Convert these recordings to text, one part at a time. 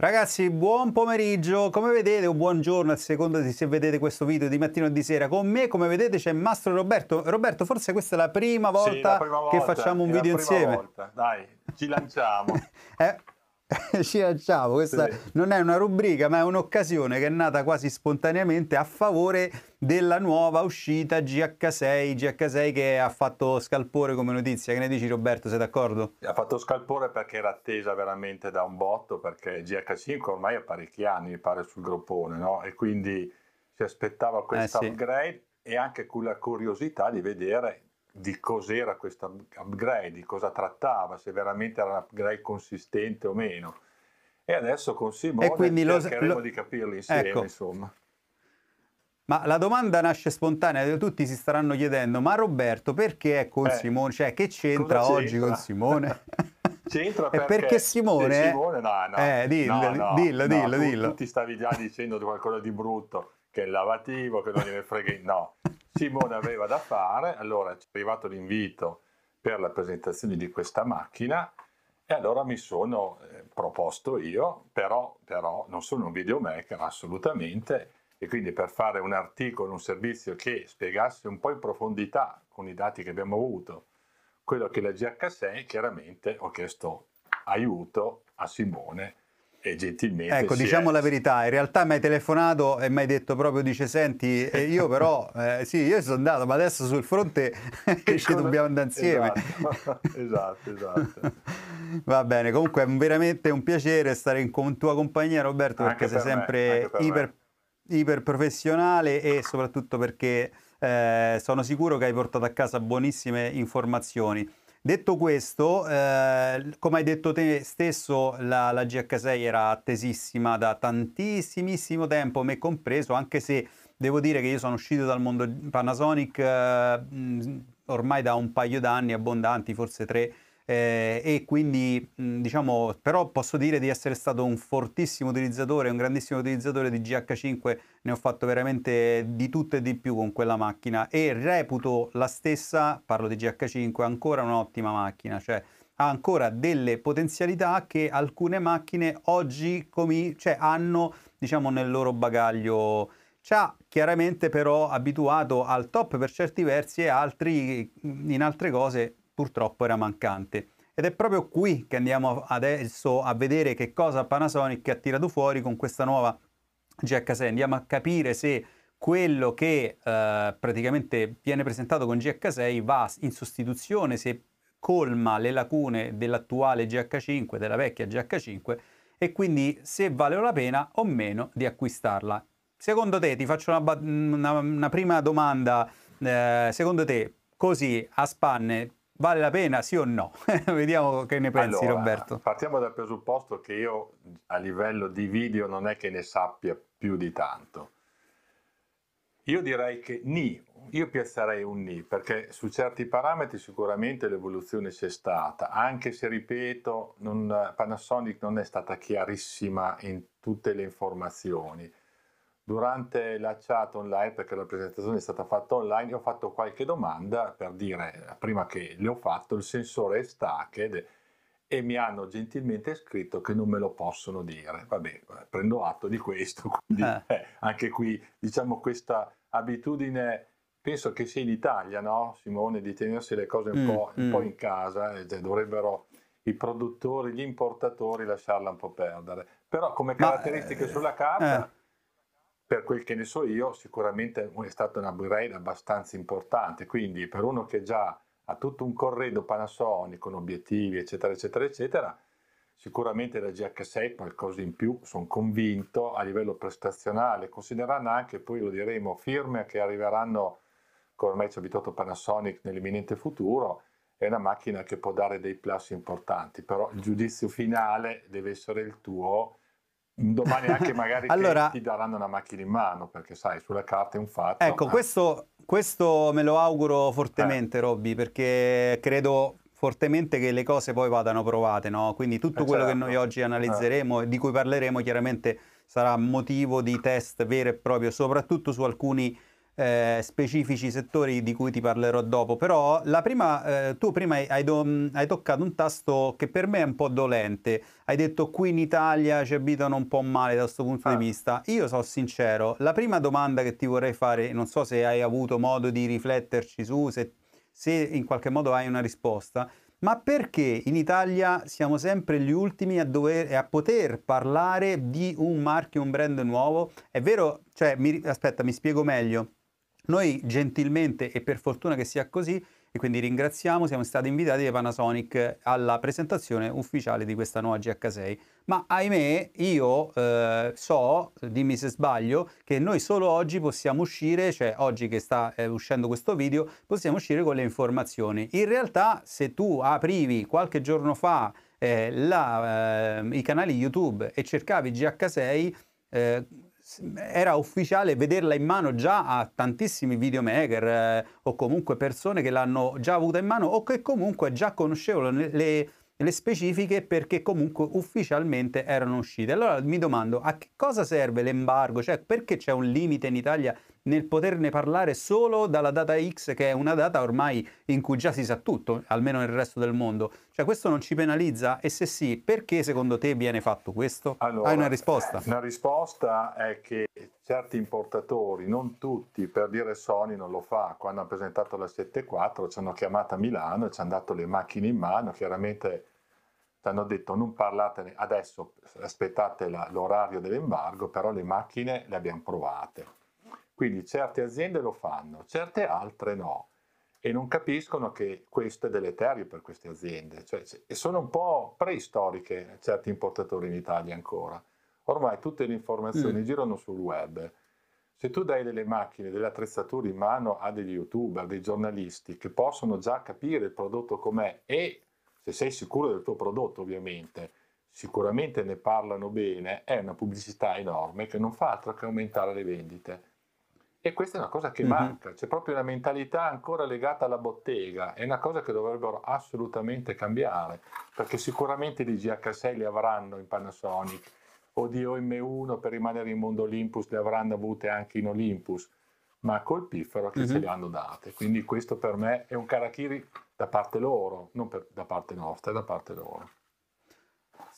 Ragazzi, buon pomeriggio, come vedete, o buongiorno a seconda di se vedete questo video di mattino o di sera. Con me, come vedete, c'è Mastro Roberto. Roberto, forse questa è la prima volta, sì, la prima volta che facciamo un video insieme. Volta. Dai, ci lanciamo. eh? ci lanciamo, questa sì. non è una rubrica ma è un'occasione che è nata quasi spontaneamente a favore della nuova uscita GH6, GH6 che ha fatto scalpore come notizia, che ne dici Roberto, sei d'accordo? Ha fatto scalpore perché era attesa veramente da un botto, perché GH5 ormai ha parecchi anni mi pare sul groppone, no? E quindi si aspettava questo eh, sì. upgrade e anche con la curiosità di vedere di cos'era questo upgrade, di cosa trattava, se veramente era un upgrade consistente o meno. E adesso con Simone cercheremo lo, di capirlo insieme, ecco. insomma. Ma la domanda nasce spontanea, tutti si staranno chiedendo, ma Roberto perché è con eh, Simone? Cioè, che c'entra, c'entra? oggi con Simone? c'entra perché, perché Simone... Simone no, no, eh, dillo, no, no, dillo, dillo, tu, dillo. Tu ti stavi già dicendo qualcosa di brutto, che è il lavativo, che non gliene frega... No, Simone aveva da fare, allora ci è arrivato l'invito per la presentazione di questa macchina e allora mi sono eh, proposto io, però, però non sono un videomaker assolutamente e quindi per fare un articolo, un servizio che spiegasse un po' in profondità con i dati che abbiamo avuto quello che la GH6, chiaramente ho chiesto aiuto a Simone e gentilmente. Ecco, diciamo è... la verità, in realtà mi hai telefonato e mi hai detto proprio, dice, senti, io però, eh, sì, io sono andato, ma adesso sul fronte ci dobbiamo andare insieme. Esatto, esatto, esatto. Va bene, comunque è veramente un piacere stare in con tua compagnia Roberto, perché sei sempre iper, iper, professionale e soprattutto perché eh, sono sicuro che hai portato a casa buonissime informazioni. Detto questo, eh, come hai detto te stesso, la, la, GH6 era attesissima da tantissimissimo tempo, me compreso, anche se devo dire che io sono uscito dal mondo Panasonic eh, ormai da un paio d'anni abbondanti, forse tre, eh, e quindi diciamo però posso dire di essere stato un fortissimo utilizzatore, un grandissimo utilizzatore di GH5, ne ho fatto veramente di tutto e di più con quella macchina. E reputo la stessa, parlo di GH5, ancora un'ottima macchina, cioè ha ancora delle potenzialità che alcune macchine oggi comi- cioè, hanno diciamo nel loro bagaglio. Ci ha chiaramente però abituato al top per certi versi e altri in altre cose purtroppo era mancante. Ed è proprio qui che andiamo adesso a vedere che cosa Panasonic ha tirato fuori con questa nuova GH6. Andiamo a capire se quello che eh, praticamente viene presentato con GH6 va in sostituzione, se colma le lacune dell'attuale GH5, della vecchia GH5 e quindi se vale la pena o meno di acquistarla. Secondo te, ti faccio una, una, una prima domanda, eh, secondo te così a spanne Vale la pena, sì o no? Vediamo che ne pensi allora, Roberto. Partiamo dal presupposto che io a livello di video non è che ne sappia più di tanto. Io direi che ni, io piazzerei un ni, perché su certi parametri sicuramente l'evoluzione c'è stata, anche se ripeto, non, Panasonic non è stata chiarissima in tutte le informazioni durante la chat online, perché la presentazione è stata fatta online, ho fatto qualche domanda per dire, prima che le ho fatto, il sensore è stacked e mi hanno gentilmente scritto che non me lo possono dire. Vabbè, prendo atto di questo, quindi eh. Eh, anche qui diciamo questa abitudine, penso che sia in Italia, no Simone, di tenersi le cose un, mm, po', un mm. po', in casa, eh, cioè dovrebbero i produttori, gli importatori lasciarla un po' perdere. Però come caratteristiche Ma, sulla carta eh per quel che ne so io, sicuramente è stato un upgrade abbastanza importante. Quindi per uno che già ha tutto un corredo Panasonic con obiettivi, eccetera, eccetera, eccetera, sicuramente la GH6 qualcosa in più, sono convinto, a livello prestazionale, considerando anche, poi lo diremo, firme che arriveranno, come ormai ci ha abituato Panasonic nell'imminente futuro, è una macchina che può dare dei plus importanti, però il giudizio finale deve essere il tuo domani anche magari allora, ti daranno una macchina in mano, perché sai, sulla carta è un fatto. Ecco, ah. questo, questo, me lo auguro fortemente, eh. Robby, perché credo fortemente che le cose poi vadano provate, no? Quindi tutto eh quello certo. che noi oggi analizzeremo e di cui parleremo chiaramente sarà motivo di test vero e proprio, soprattutto su alcuni eh, specifici settori di cui ti parlerò dopo, però la prima, eh, tu prima hai, do, hai, toccato un tasto che per me è un po' dolente, hai detto qui in Italia ci abitano un po' male da questo punto ah. di vista, io sono sincero, la prima domanda che ti vorrei fare, non so se hai avuto modo di rifletterci su, se, se in qualche modo hai una risposta, ma perché in Italia siamo sempre gli ultimi a, dover, a poter parlare di un marchio, un brand nuovo? È vero, cioè, mi, aspetta, mi spiego meglio. Noi gentilmente e per fortuna che sia così, e quindi ringraziamo, siamo stati invitati da Panasonic alla presentazione ufficiale di questa nuova GH6. Ma ahimè, io eh, so, dimmi se sbaglio, che noi solo oggi possiamo uscire, cioè oggi che sta eh, uscendo questo video, possiamo uscire con le informazioni. In realtà, se tu aprivi qualche giorno fa eh, la, eh, i canali YouTube e cercavi GH6, eh, era ufficiale vederla in mano già a tantissimi videomaker eh, o comunque persone che l'hanno già avuta in mano o che comunque già conoscevano le, le specifiche perché comunque ufficialmente erano uscite. Allora mi domando a che cosa serve l'embargo, cioè perché c'è un limite in Italia nel poterne parlare solo dalla data X, che è una data ormai in cui già si sa tutto, almeno nel resto del mondo. Cioè questo non ci penalizza? E se sì, perché secondo te viene fatto questo? Allora, Hai una risposta? Una risposta è che certi importatori, non tutti, per dire Sony non lo fa, quando hanno presentato la 7.4 ci hanno chiamato a Milano e ci hanno dato le macchine in mano, chiaramente ci hanno detto non parlatene adesso, aspettate la, l'orario dell'embargo, però le macchine le abbiamo provate quindi certe aziende lo fanno, certe altre no e non capiscono che questo è deleterio per queste aziende. Cioè, e sono un po' preistoriche certi importatori in Italia ancora. Ormai tutte le informazioni mm. girano sul web. Se tu dai delle macchine, delle attrezzature in mano a degli youtuber, dei giornalisti che possono già capire il prodotto com'è e se sei sicuro del tuo prodotto ovviamente, sicuramente ne parlano bene, è una pubblicità enorme che non fa altro che aumentare le vendite. E questa è una cosa che mm-hmm. manca, c'è proprio una mentalità ancora legata alla bottega, è una cosa che dovrebbero assolutamente cambiare, perché sicuramente di GH6 li avranno in Panasonic o di OM1 per rimanere in mondo Olympus le avranno avute anche in Olympus, ma col piffero che mm-hmm. ce le hanno date. Quindi questo per me è un karakiri da parte loro, non per, da parte nostra, è da parte loro.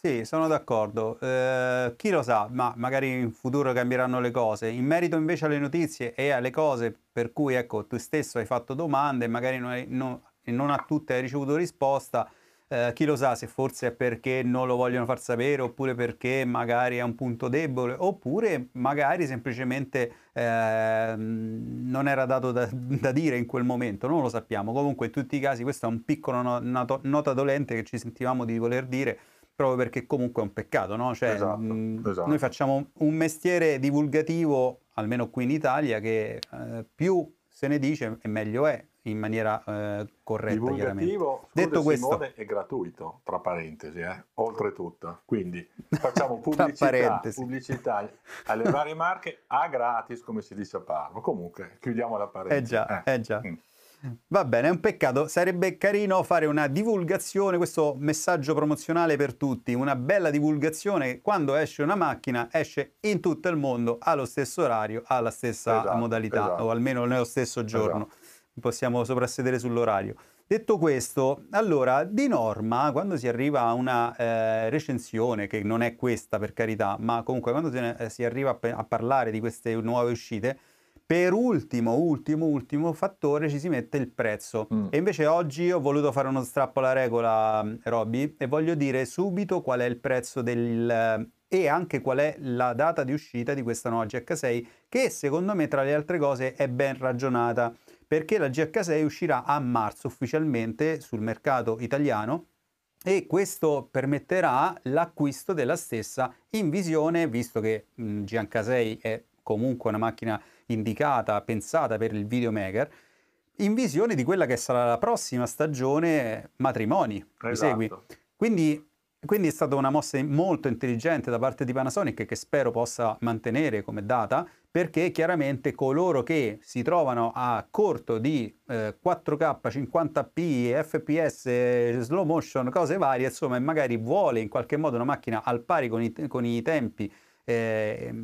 Sì, sono d'accordo. Eh, chi lo sa, ma magari in futuro cambieranno le cose. In merito invece alle notizie e alle cose per cui ecco, tu stesso hai fatto domande e magari non, hai, non, non, a tutte hai ricevuto risposta, eh, chi lo sa se forse è perché non lo vogliono far sapere oppure perché magari è un punto debole oppure magari semplicemente eh, non era dato da, da, dire in quel momento, non lo sappiamo. Comunque in tutti i casi questa è un piccolo no, nota dolente che ci sentivamo di voler dire proprio perché comunque è un peccato, no? Cioè, esatto, mh, esatto. noi facciamo un mestiere divulgativo, almeno qui in Italia, che eh, più se ne dice e meglio è in maniera eh, corretta. Divulgativo, detto questo, è gratuito, tra parentesi, eh? oltretutto. Quindi facciamo pubblicità, pubblicità alle varie marche a gratis, come si dice a Parma. Comunque, chiudiamo la parentesi. Eh già, eh, eh già. Mm. Va bene, è un peccato. Sarebbe carino fare una divulgazione, questo messaggio promozionale per tutti, una bella divulgazione. Quando esce una macchina, esce in tutto il mondo allo stesso orario, alla stessa esatto, modalità, esatto. o almeno nello stesso giorno. Esatto. Possiamo soprassedere sull'orario. Detto questo, allora, di norma, quando si arriva a una eh, recensione, che non è questa per carità, ma comunque quando si, eh, si arriva a, a parlare di queste nuove uscite, per ultimo, ultimo, ultimo fattore ci si mette il prezzo. Mm. E invece oggi ho voluto fare uno strappo alla regola, Robby, e voglio dire subito qual è il prezzo del... e anche qual è la data di uscita di questa nuova GH6, che secondo me tra le altre cose è ben ragionata, perché la GH6 uscirà a marzo ufficialmente sul mercato italiano e questo permetterà l'acquisto della stessa in visione, visto che mh, GH6 è comunque una macchina indicata, pensata per il videomaker, in visione di quella che sarà la prossima stagione matrimoni. Esatto. Quindi quindi è stata una mossa molto intelligente da parte di Panasonic che spero possa mantenere come data, perché chiaramente coloro che si trovano a corto di eh, 4K, 50p, FPS, slow motion, cose varie, insomma, e magari vuole in qualche modo una macchina al pari con i, con i tempi, eh,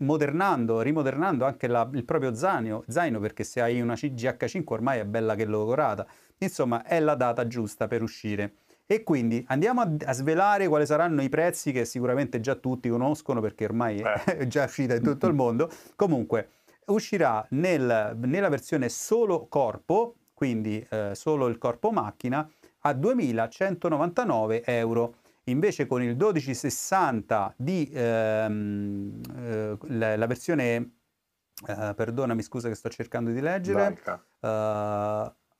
modernando, rimodernando anche la, il proprio zaino, zaino, perché se hai una CGH5 ormai è bella che logorata, insomma è la data giusta per uscire. E quindi andiamo a, a, svelare quali saranno i prezzi che sicuramente già tutti conoscono perché ormai eh. è già uscita in tutto il mondo. Comunque uscirà nel, nella versione solo corpo, quindi eh, solo il corpo macchina, a 2199 euro. Invece con il 1260 di ehm, eh, la, la, versione, eh, perdonami scusa che sto cercando di leggere,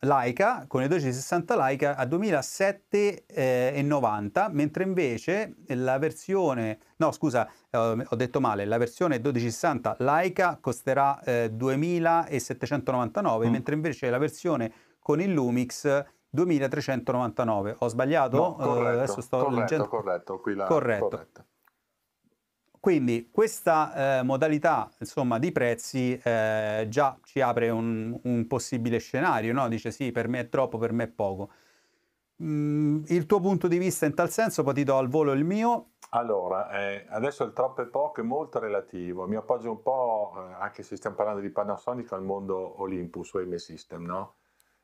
Leica con i 1260 Leica a 2007,90 eh, mentre invece la versione no scusa eh, ho detto male la versione 1260 Leica costerà eh, 2799 mm. mentre invece la versione con il Lumix 2399 ho sbagliato? No, corretto, uh, adesso sto corretto, leggendo corretto, qui la, corretto. corretto. Quindi questa eh, modalità insomma, di prezzi eh, già ci apre un, un possibile scenario, no? dice sì, per me è troppo, per me è poco. Mm, il tuo punto di vista in tal senso, poi ti do al volo il mio. Allora, eh, adesso il troppo e poco è molto relativo, mi appoggio un po', eh, anche se stiamo parlando di Panasonic, al mondo Olympus o M-System, no?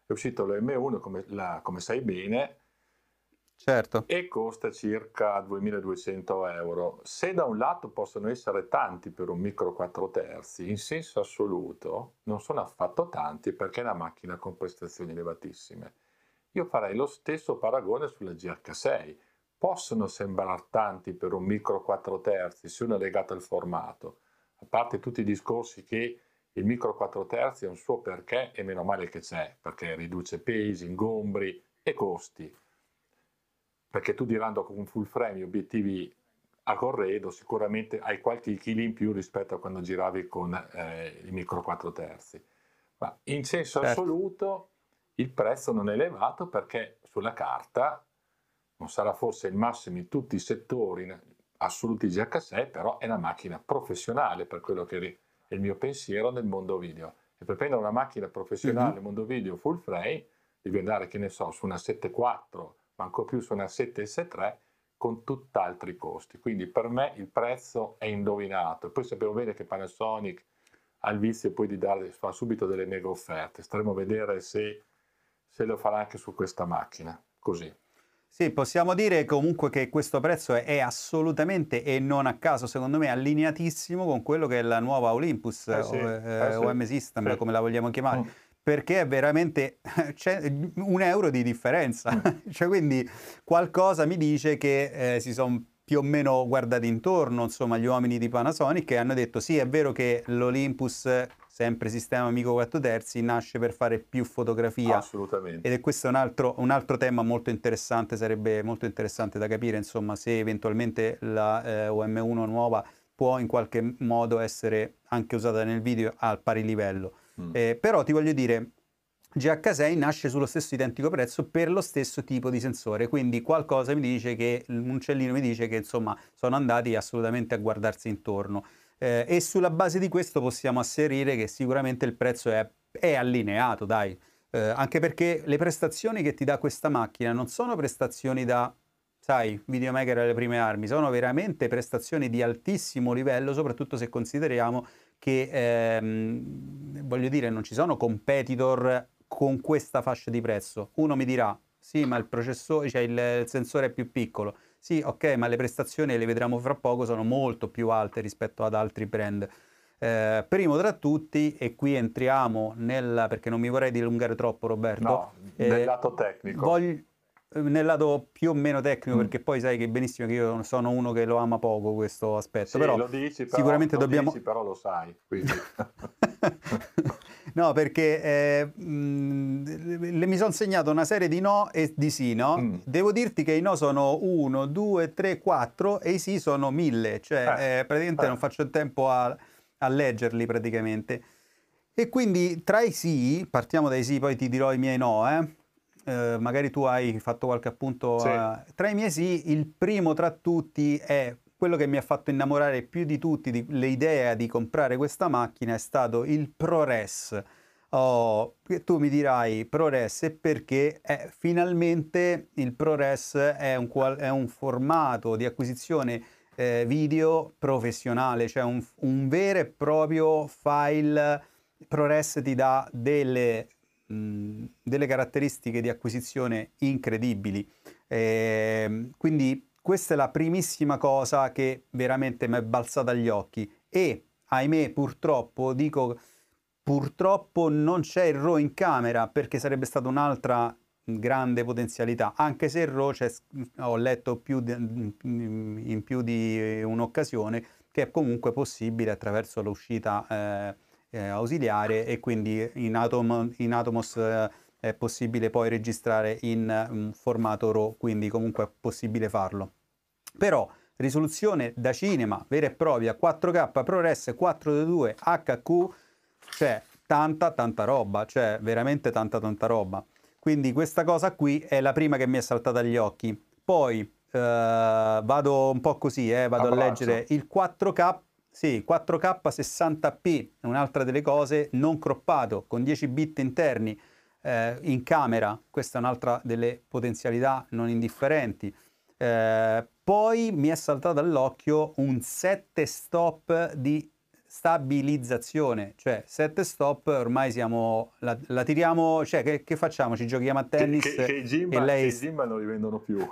È uscito l'M1, come, la, come sai bene, Certo. E costa circa 2200 euro. Se da un lato possono essere tanti per un micro 4 terzi, in senso assoluto non sono affatto tanti perché è una macchina con prestazioni elevatissime. Io farei lo stesso paragone sulla GH6. Possono sembrare tanti per un micro 4 terzi se uno è legato al formato, a parte tutti i discorsi che il micro 4 terzi ha un suo perché e meno male che c'è, perché riduce pesi, ingombri e costi perché tu girando con un full frame obiettivi a corredo sicuramente hai qualche chilo in più rispetto a quando giravi con eh, il micro 4 terzi. Ma in senso certo. assoluto il prezzo non è elevato perché sulla carta non sarà forse il massimo in tutti i settori assoluti GH6, però è una macchina professionale per quello che è il mio pensiero nel mondo video. E per prendere una macchina professionale mm-hmm. nel mondo video full frame devi andare, che ne so, su una 7.4 ma ancora più su una 7 S3 con tutt'altri costi. Quindi per me il prezzo è indovinato. Poi sappiamo bene che Panasonic ha il vizio poi di dare, fa subito delle mega offerte. Staremo a vedere se, se lo farà anche su questa macchina. Così. Sì, possiamo dire comunque che questo prezzo è, assolutamente e non a caso, secondo me, allineatissimo con quello che è la nuova Olympus eh sì, o, eh, eh, OM System, sì. come la vogliamo chiamare. Mm perché è veramente un euro di differenza. Mm. cioè, quindi qualcosa mi dice che eh, si sono più o meno guardati intorno, insomma, gli uomini di Panasonic e hanno detto sì, è vero che l'Olympus, sempre sistema amico 4 terzi, nasce per fare più fotografia. Assolutamente. Ed è questo un altro, un altro tema molto interessante, sarebbe molto interessante da capire, insomma, se eventualmente la eh, OM1 nuova può in qualche modo essere anche usata nel video al pari livello. Mm. Eh, però ti voglio dire, GH6 nasce sullo stesso identico prezzo per lo stesso tipo di sensore, quindi qualcosa mi dice che, un uccellino mi dice che insomma sono andati assolutamente a guardarsi intorno. Eh, e sulla base di questo possiamo asserire che sicuramente il prezzo è, è allineato, dai. Eh, anche perché le prestazioni che ti dà questa macchina non sono prestazioni da, sai, videomaker alle prime armi, sono veramente prestazioni di altissimo livello, soprattutto se consideriamo che ehm, voglio dire non ci sono competitor con questa fascia di prezzo. Uno mi dirà sì ma il processore, cioè il, il sensore è più piccolo. Sì, ok, ma le prestazioni le vedremo fra poco sono molto più alte rispetto ad altri brand. Eh, primo tra tutti, e qui entriamo nel perché non mi vorrei dilungare troppo, Roberto. No, nel eh, lato tecnico. Voglio, nel lato più o meno tecnico, mm. perché poi sai che benissimo che io sono uno che lo ama poco questo aspetto. Sì, però, lo dici, però sicuramente lo dobbiamo. Dici, però lo sai. no, perché eh, mh, mi sono segnato una serie di no e di sì, no? Mm. Devo dirti che i no sono 1, 2, 3, 4 e i sì sono 1000, cioè eh, eh, praticamente eh. non faccio il tempo a, a leggerli praticamente. E quindi tra i sì, partiamo dai sì, poi ti dirò i miei no, eh eh, magari tu hai fatto qualche appunto. Sì. Uh, tra i miei sì, il primo tra tutti è quello che mi ha fatto innamorare più di tutti l'idea di comprare questa macchina è stato il ProRes. Oh, tu mi dirai ProRes e perché eh, finalmente il ProRes è un, è un formato di acquisizione eh, video professionale, cioè un, un, vero e proprio file. ProRes ti dà delle, mh, delle caratteristiche di acquisizione incredibili. Eh, quindi questa è la primissima cosa che veramente mi è balzata agli occhi e ahimè purtroppo dico purtroppo non c'è il RAW in camera perché sarebbe stata un'altra grande potenzialità anche se il RAW ho letto più di, in più di un'occasione che è comunque possibile attraverso l'uscita eh, eh, ausiliare e quindi in, Atom, in Atomos eh, è possibile poi registrare in um, formato RAW, quindi comunque è possibile farlo. Però risoluzione da cinema vera e propria 4K ProRes 422 HQ, cioè tanta tanta roba, cioè veramente tanta tanta roba. Quindi questa cosa qui è la prima che mi è saltata agli occhi. Poi eh, vado un po' così, eh, vado Abbraccio. a leggere il 4K sì, 4K 60p è un'altra delle cose, non croppato, con 10 bit interni eh, in camera, questa è un'altra delle potenzialità non indifferenti. Eh, poi mi è saltato all'occhio un 7 stop di stabilizzazione, cioè 7 stop ormai siamo, la, la tiriamo, cioè che, che, facciamo? Ci giochiamo a tennis che, che, che i gimbal, e lei... Che i gimbal non li vendono più.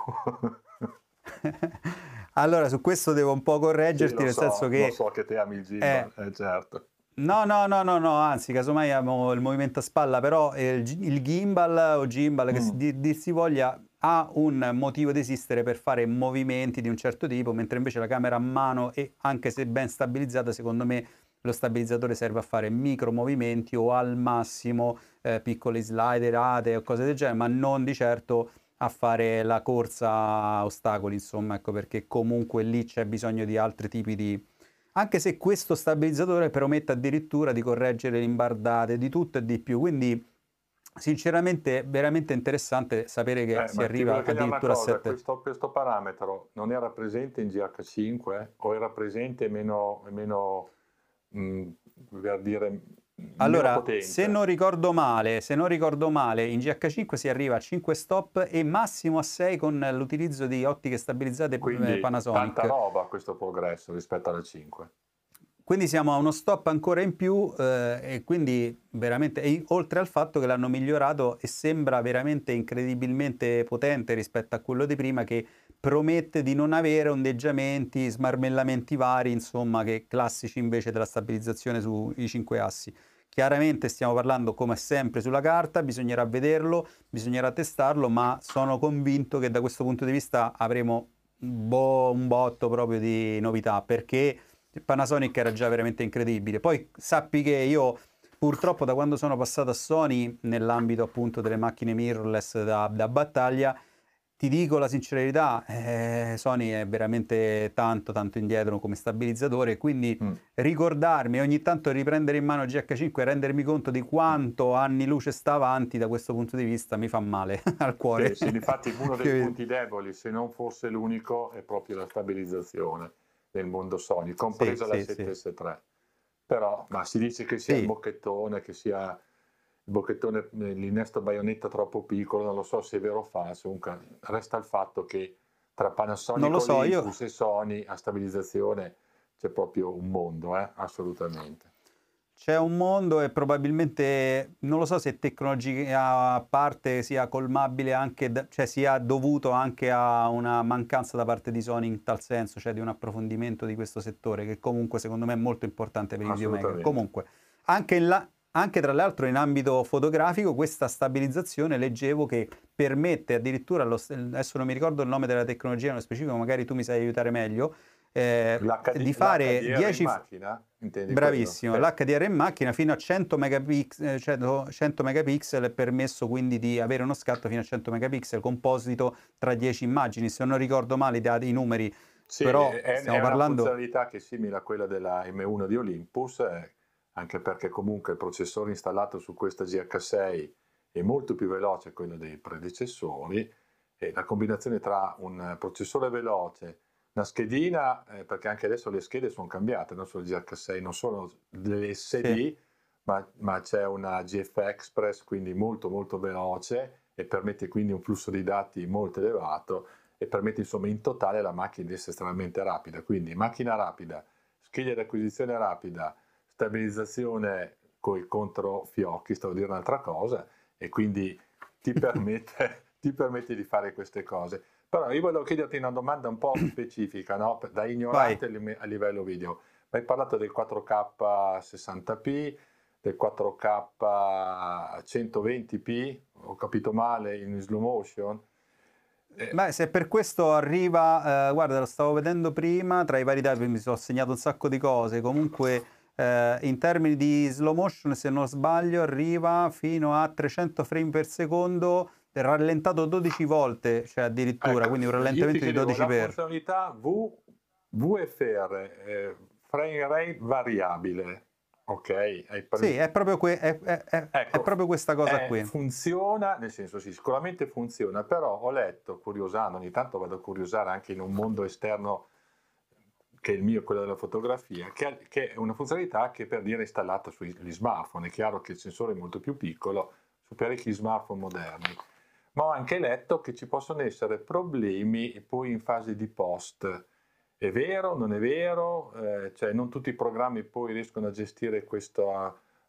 allora su questo devo un po' correggerti, sì, nel so, senso che... Lo so che te ami il gimbal, eh, eh certo. No, no, no, no, no, anzi, casomai amo il movimento a spalla, però il, il gimbal o gimbal, mm. che si, dir si voglia, ha un motivo di esistere per fare movimenti di un certo tipo, mentre invece la camera a mano, e anche se ben stabilizzata, secondo me lo stabilizzatore serve a fare micro movimenti o al massimo eh, piccole sliderate o cose del genere, ma non di certo a fare la corsa a ostacoli, insomma, ecco perché comunque lì c'è bisogno di altri tipi di anche se questo stabilizzatore permette addirittura di correggere le imbardate, di tutto e di più, quindi sinceramente è veramente interessante sapere che eh, si arriva addirittura cosa, a 7. Questo, questo, parametro non era presente in GH5 o era presente meno, meno mh, mm, per dire allora, se non, ricordo male, se non ricordo male, in GH5 si arriva a 5 stop e massimo a 6 con l'utilizzo di ottiche stabilizzate Quindi, Panasonic. tanta roba questo progresso rispetto alle 5. Quindi siamo a uno stop ancora in più eh, e quindi veramente, e oltre al fatto che l'hanno migliorato e sembra veramente incredibilmente potente rispetto a quello di prima che promette di non avere ondeggiamenti, smarmellamenti vari, insomma, che classici invece della stabilizzazione sui cinque assi. Chiaramente stiamo parlando come sempre sulla carta, bisognerà vederlo, bisognerà testarlo, ma sono convinto che da questo punto di vista avremo un, bo- un botto proprio di novità, perché il Panasonic era già veramente incredibile. Poi sappi che io purtroppo da quando sono passato a Sony, nell'ambito appunto delle macchine mirrorless da, da battaglia, ti dico la sincerità, eh, Sony è veramente tanto tanto indietro come stabilizzatore, quindi mm. ricordarmi ogni tanto riprendere in mano GH5 e rendermi conto di quanto anni luce sta avanti da questo punto di vista mi fa male al cuore. Sì, sì infatti uno dei punti deboli, se non fosse l'unico, è proprio la stabilizzazione nel mondo Sony, compresa sì, la sì, 7S3. Però ma si dice che sia il bocchettone, che sia il bocchettone, l'innesto baionetta troppo piccolo, non lo so se è vero o falso, comunque resta il fatto che tra Panasonic so, e Sony a stabilizzazione c'è proprio un mondo, eh? assolutamente. C'è un mondo e probabilmente non lo so se tecnologia a parte sia colmabile anche, cioè sia dovuto anche a una mancanza da parte di Sony in tal senso, cioè di un approfondimento di questo settore che comunque secondo me è molto importante per i videomaker. Comunque, anche la, anche tra l'altro in ambito fotografico questa stabilizzazione leggevo che permette addirittura, lo, adesso non mi ricordo il nome della tecnologia nello specifico, magari tu mi sai aiutare meglio, eh, di fare 10 macchina, bravissimo quello. l'HDR in macchina fino a 100 megapixel, 100, 100 megapixel è permesso quindi di avere uno scatto fino a 100 megapixel composito tra 10 immagini se non ricordo male i, numeri sì, però è, stiamo è parlando una funzionalità che è simile a quella della M1 di Olympus eh, anche perché comunque il processore installato su questa GH6 è molto più veloce quello dei predecessori e la combinazione tra un processore veloce, una schedina, eh, perché anche adesso le schede sono cambiate, non solo il GH6, non sono delle SD, sì. ma, ma, c'è una GF Express, quindi molto molto veloce e permette quindi un flusso di dati molto elevato e permette insomma in totale alla macchina di essere estremamente rapida. Quindi macchina rapida, scheglia di acquisizione rapida, stabilizzazione con i controfiocchi, stavo a dire un'altra cosa, e quindi ti permette ti permette di fare queste cose. Però io volevo chiederti una domanda un po' specifica, no? da ignorante Vai. a livello video. Hai parlato del 4K 60p, del 4K 120p, ho capito male, in slow motion? Eh. Beh, se per questo arriva, eh, guarda, lo stavo vedendo prima, tra i vari dati mi sono segnato un sacco di cose, comunque eh, in termini di slow motion, se non sbaglio, arriva fino a 300 frame per secondo rallentato 12 volte, cioè addirittura, ecco, quindi un rallentamento di 12 per. La funzionalità v, VFR, eh, frame rate variabile. Ok, sì, è proprio, que- è, è, ecco, è proprio, questa cosa qui. Funziona, nel senso sì, sicuramente funziona, però ho letto, curiosando, ogni tanto vado a curiosare anche in un mondo esterno che è il mio, quello della fotografia, che, che è una funzionalità che per dire è installata sugli smartphone. È chiaro che il sensore è molto più piccolo su parecchi smartphone moderni ma ho anche letto che ci possono essere problemi poi in fase di post. È vero, non è vero? Eh, cioè non tutti i programmi poi riescono a gestire questo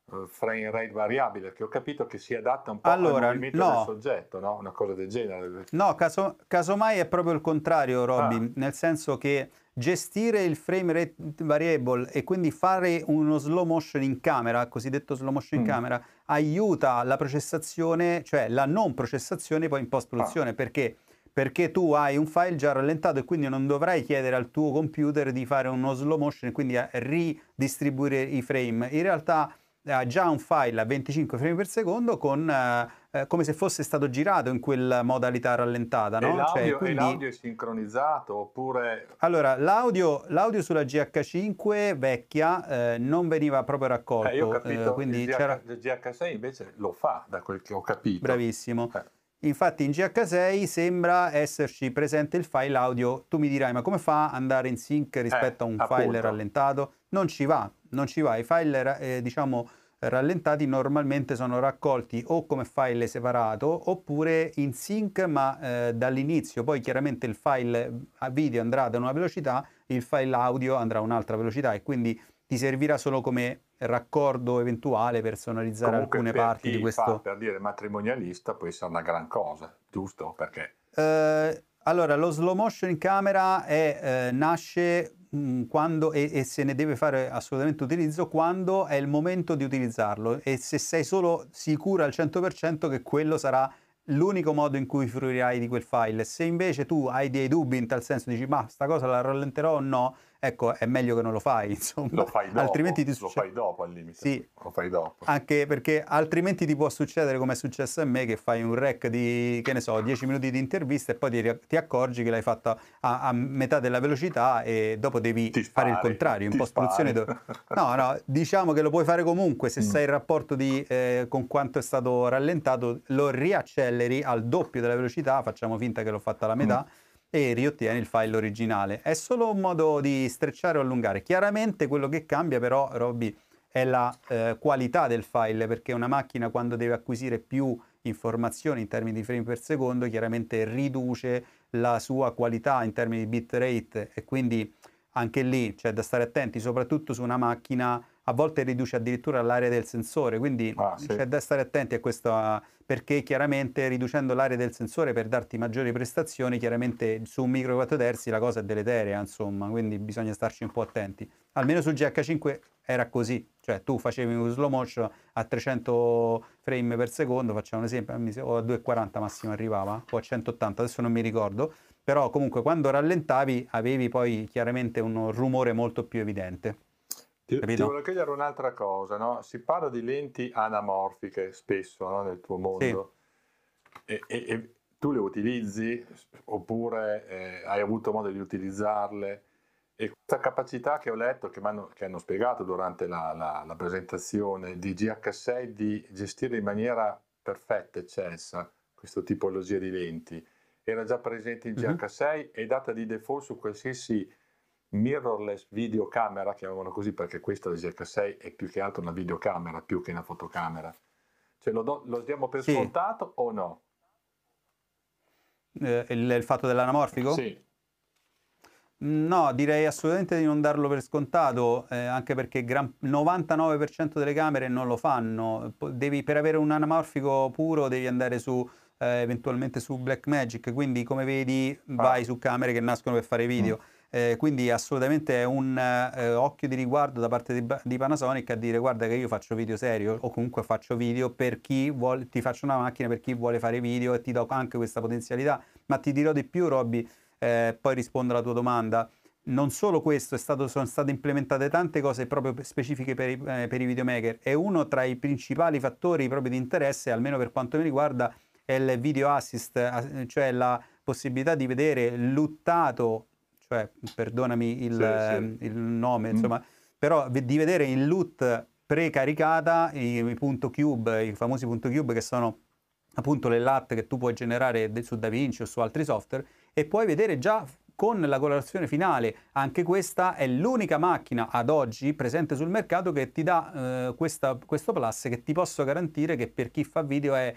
uh, frame rate variabile, che ho capito che si adatta un po' allora, al movimento no. del soggetto, no? Una cosa del genere. No, caso, casomai è proprio il contrario, Robby, ah. nel senso che gestire il frame rate variable e quindi fare uno slow motion in camera, cosiddetto slow motion in mm. camera, aiuta la processazione, cioè la non processazione poi in post produzione, ah. perché? Perché tu hai un file già rallentato e quindi non dovrai chiedere al tuo computer di fare uno slow motion e quindi ridistribuire i frame. In realtà ha già un file a 25 frame per secondo con, eh, eh, come se fosse stato girato in quella modalità rallentata. No? E, l'audio, cioè, quindi... e l'audio è sincronizzato oppure... Allora, l'audio, l'audio sulla GH5 vecchia eh, non veniva proprio raccolto. Eh, io ho capito, quindi il, GH, il, GH6 invece lo fa, da quel che ho capito. Bravissimo. Eh. Infatti in GH6 sembra esserci presente il file audio. Tu mi dirai, ma come fa ad andare in sync rispetto a un appunto. file rallentato? Non ci va, non ci va. I file, eh, diciamo, rallentati normalmente sono raccolti o come file separato oppure in sync ma eh, dall'inizio. Poi chiaramente il file video andrà da una velocità, il file audio andrà a un'altra velocità e quindi ti servirà solo come raccordo eventuale personalizzare Comunque alcune parti di questo. Fa, per dire matrimonialista può essere una gran cosa, giusto? Perché? Eh, allora, lo slow motion in camera è, eh, nasce quando, e, e, se ne deve fare assolutamente utilizzo quando è il momento di utilizzarlo e se sei solo sicuro al 100% che quello sarà l'unico modo in cui fruirai di quel file. Se invece tu hai dei dubbi in tal senso, dici ma sta cosa la rallenterò o no, ecco, è meglio che non lo fai, insomma. Lo fai dopo, altrimenti ti succede... lo fai dopo al limite. Sì, lo fai dopo. Anche perché altrimenti ti può succedere come è successo a me che fai un rec di, che ne so, 10 minuti di intervista e poi ti, ti accorgi che l'hai fatta a, a, metà della velocità e dopo devi spari, fare il contrario, in post-produzione. Dove... No, no, diciamo che lo puoi fare comunque se mm. sai il rapporto di, eh, con quanto è stato rallentato, lo riacceleri al doppio della velocità, facciamo finta che l'ho fatta alla metà. Mm e riottieni il file originale. È solo un modo di strecciare o allungare. Chiaramente quello che cambia però, Robby, è la eh, qualità del file, perché una macchina quando deve acquisire più informazioni in termini di frame per secondo, chiaramente riduce la sua qualità in termini di bitrate e quindi anche lì c'è da stare attenti, soprattutto su una macchina a volte riduce addirittura l'area del sensore, quindi ah, sì. c'è da stare attenti a questo, perché chiaramente riducendo l'area del sensore per darti maggiori prestazioni, chiaramente su un micro 4 terzi la cosa è deleterea, insomma, quindi bisogna starci un po' attenti. Almeno sul GH5 era così, cioè tu facevi un slow motion a 300 frame per secondo, facciamo un esempio, o a 240 massimo arrivava, o a 180, adesso non mi ricordo, però comunque quando rallentavi avevi poi chiaramente un rumore molto più evidente. Ti, ti volevo chiedere un'altra cosa, no? si parla di lenti anamorfiche spesso no? nel tuo mondo sì. e, e, e, tu le utilizzi oppure eh, hai avuto modo di utilizzarle e questa capacità che ho letto, che, che hanno spiegato durante la, la, la, presentazione di GH6 di gestire in maniera perfetta, eccelsa, questa tipologia di lenti. Era già presente in GH6 mm-hmm. e data di default su qualsiasi mirrorless videocamera, chiamavano così perché questa la GH6 è più che altro una videocamera più che una fotocamera. Cioè lo, do, lo diamo per sì. scontato o no? Eh, il, il, fatto dell'anamorfico? Sì. No, direi assolutamente di non darlo per scontato, eh, anche perché il 99% delle camere non lo fanno. Devi, per avere un anamorfico puro devi andare su eh, eventualmente su Blackmagic, quindi come vedi vai ah. su camere che nascono per fare video. Mm. Eh, quindi assolutamente è un eh, occhio di riguardo da parte di, di, Panasonic a dire guarda che io faccio video serio o comunque faccio video per chi vuole, ti faccio una macchina per chi vuole fare video e ti do anche questa potenzialità. Ma ti dirò di più Robby, eh, poi rispondo alla tua domanda. Non solo questo, stato, sono state implementate tante cose proprio specifiche per i, eh, per i videomaker e uno tra i principali fattori proprio di interesse, almeno per quanto mi riguarda, è il video assist, cioè la possibilità di vedere luttato cioè perdonami il, sì, sì. il nome, mm. insomma, però di vedere in LUT precaricata i, i punto cube, i famosi punto cube che sono appunto le LAT che tu puoi generare su DaVinci o su altri software e puoi vedere già con la colorazione finale. Anche questa è l'unica macchina ad oggi presente sul mercato che ti dà eh, questa, questo plus che ti posso garantire che per chi fa video è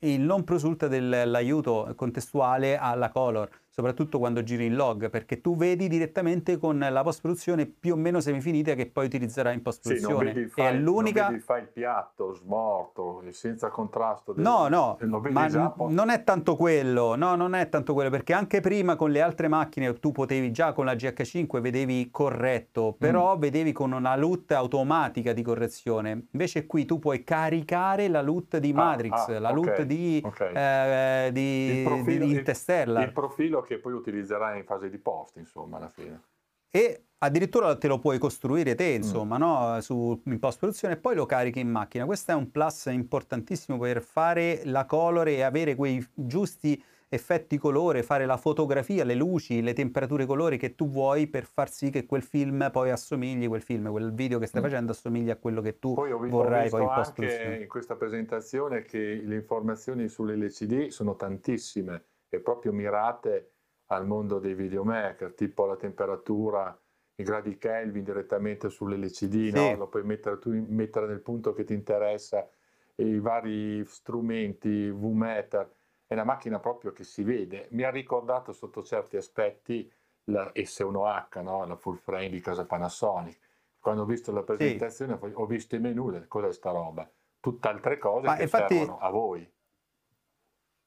il non prosulta dell'aiuto contestuale alla color soprattutto quando giri in log, perché tu vedi direttamente con la post-produzione più o meno semifinita che poi utilizzerai in post-produzione. Sì, file, è l'unica... non vedi il file piatto, smorto, senza contrasto. Del... No, no, ma n- non è tanto quello, no, non è tanto quello, perché anche prima con le altre macchine tu potevi già con la GH5 vedevi corretto, però mm. vedevi con una LUT automatica di correzione. Invece qui tu puoi caricare la LUT di ah, Matrix, ah, ah, la okay, LUT di, okay. eh, di, profilo, di Interstellar. Il, il profilo che poi utilizzerai in fase di post, insomma, alla fine. E addirittura te lo puoi costruire te, mm. insomma, mm. no? Su, in post-produzione e poi lo carichi in macchina. Questo è un plus importantissimo per fare la colore e avere quei giusti effetti colore, fare la fotografia, le luci, le temperature colori che tu vuoi per far sì che quel film poi assomigli, quel film, quel video che stai mm. facendo assomigli a quello che tu poi ho, vorrai ho poi in post-produzione. anche in questa presentazione che le informazioni sull'LCD sono tantissime e proprio mirate al mondo dei videomaker, tipo la temperatura, i gradi Kelvin direttamente sull'LCD, sì. no? lo puoi mettere, tu, mettere nel punto che ti interessa, i vari strumenti, V-meter, è una macchina proprio che si vede. Mi ha ricordato sotto certi aspetti la S1H, no? la full frame di casa Panasonic. Quando ho visto la presentazione sì. ho visto i menu, cos'è sta roba? Tutt'altre cose Ma che infatti... servono a voi.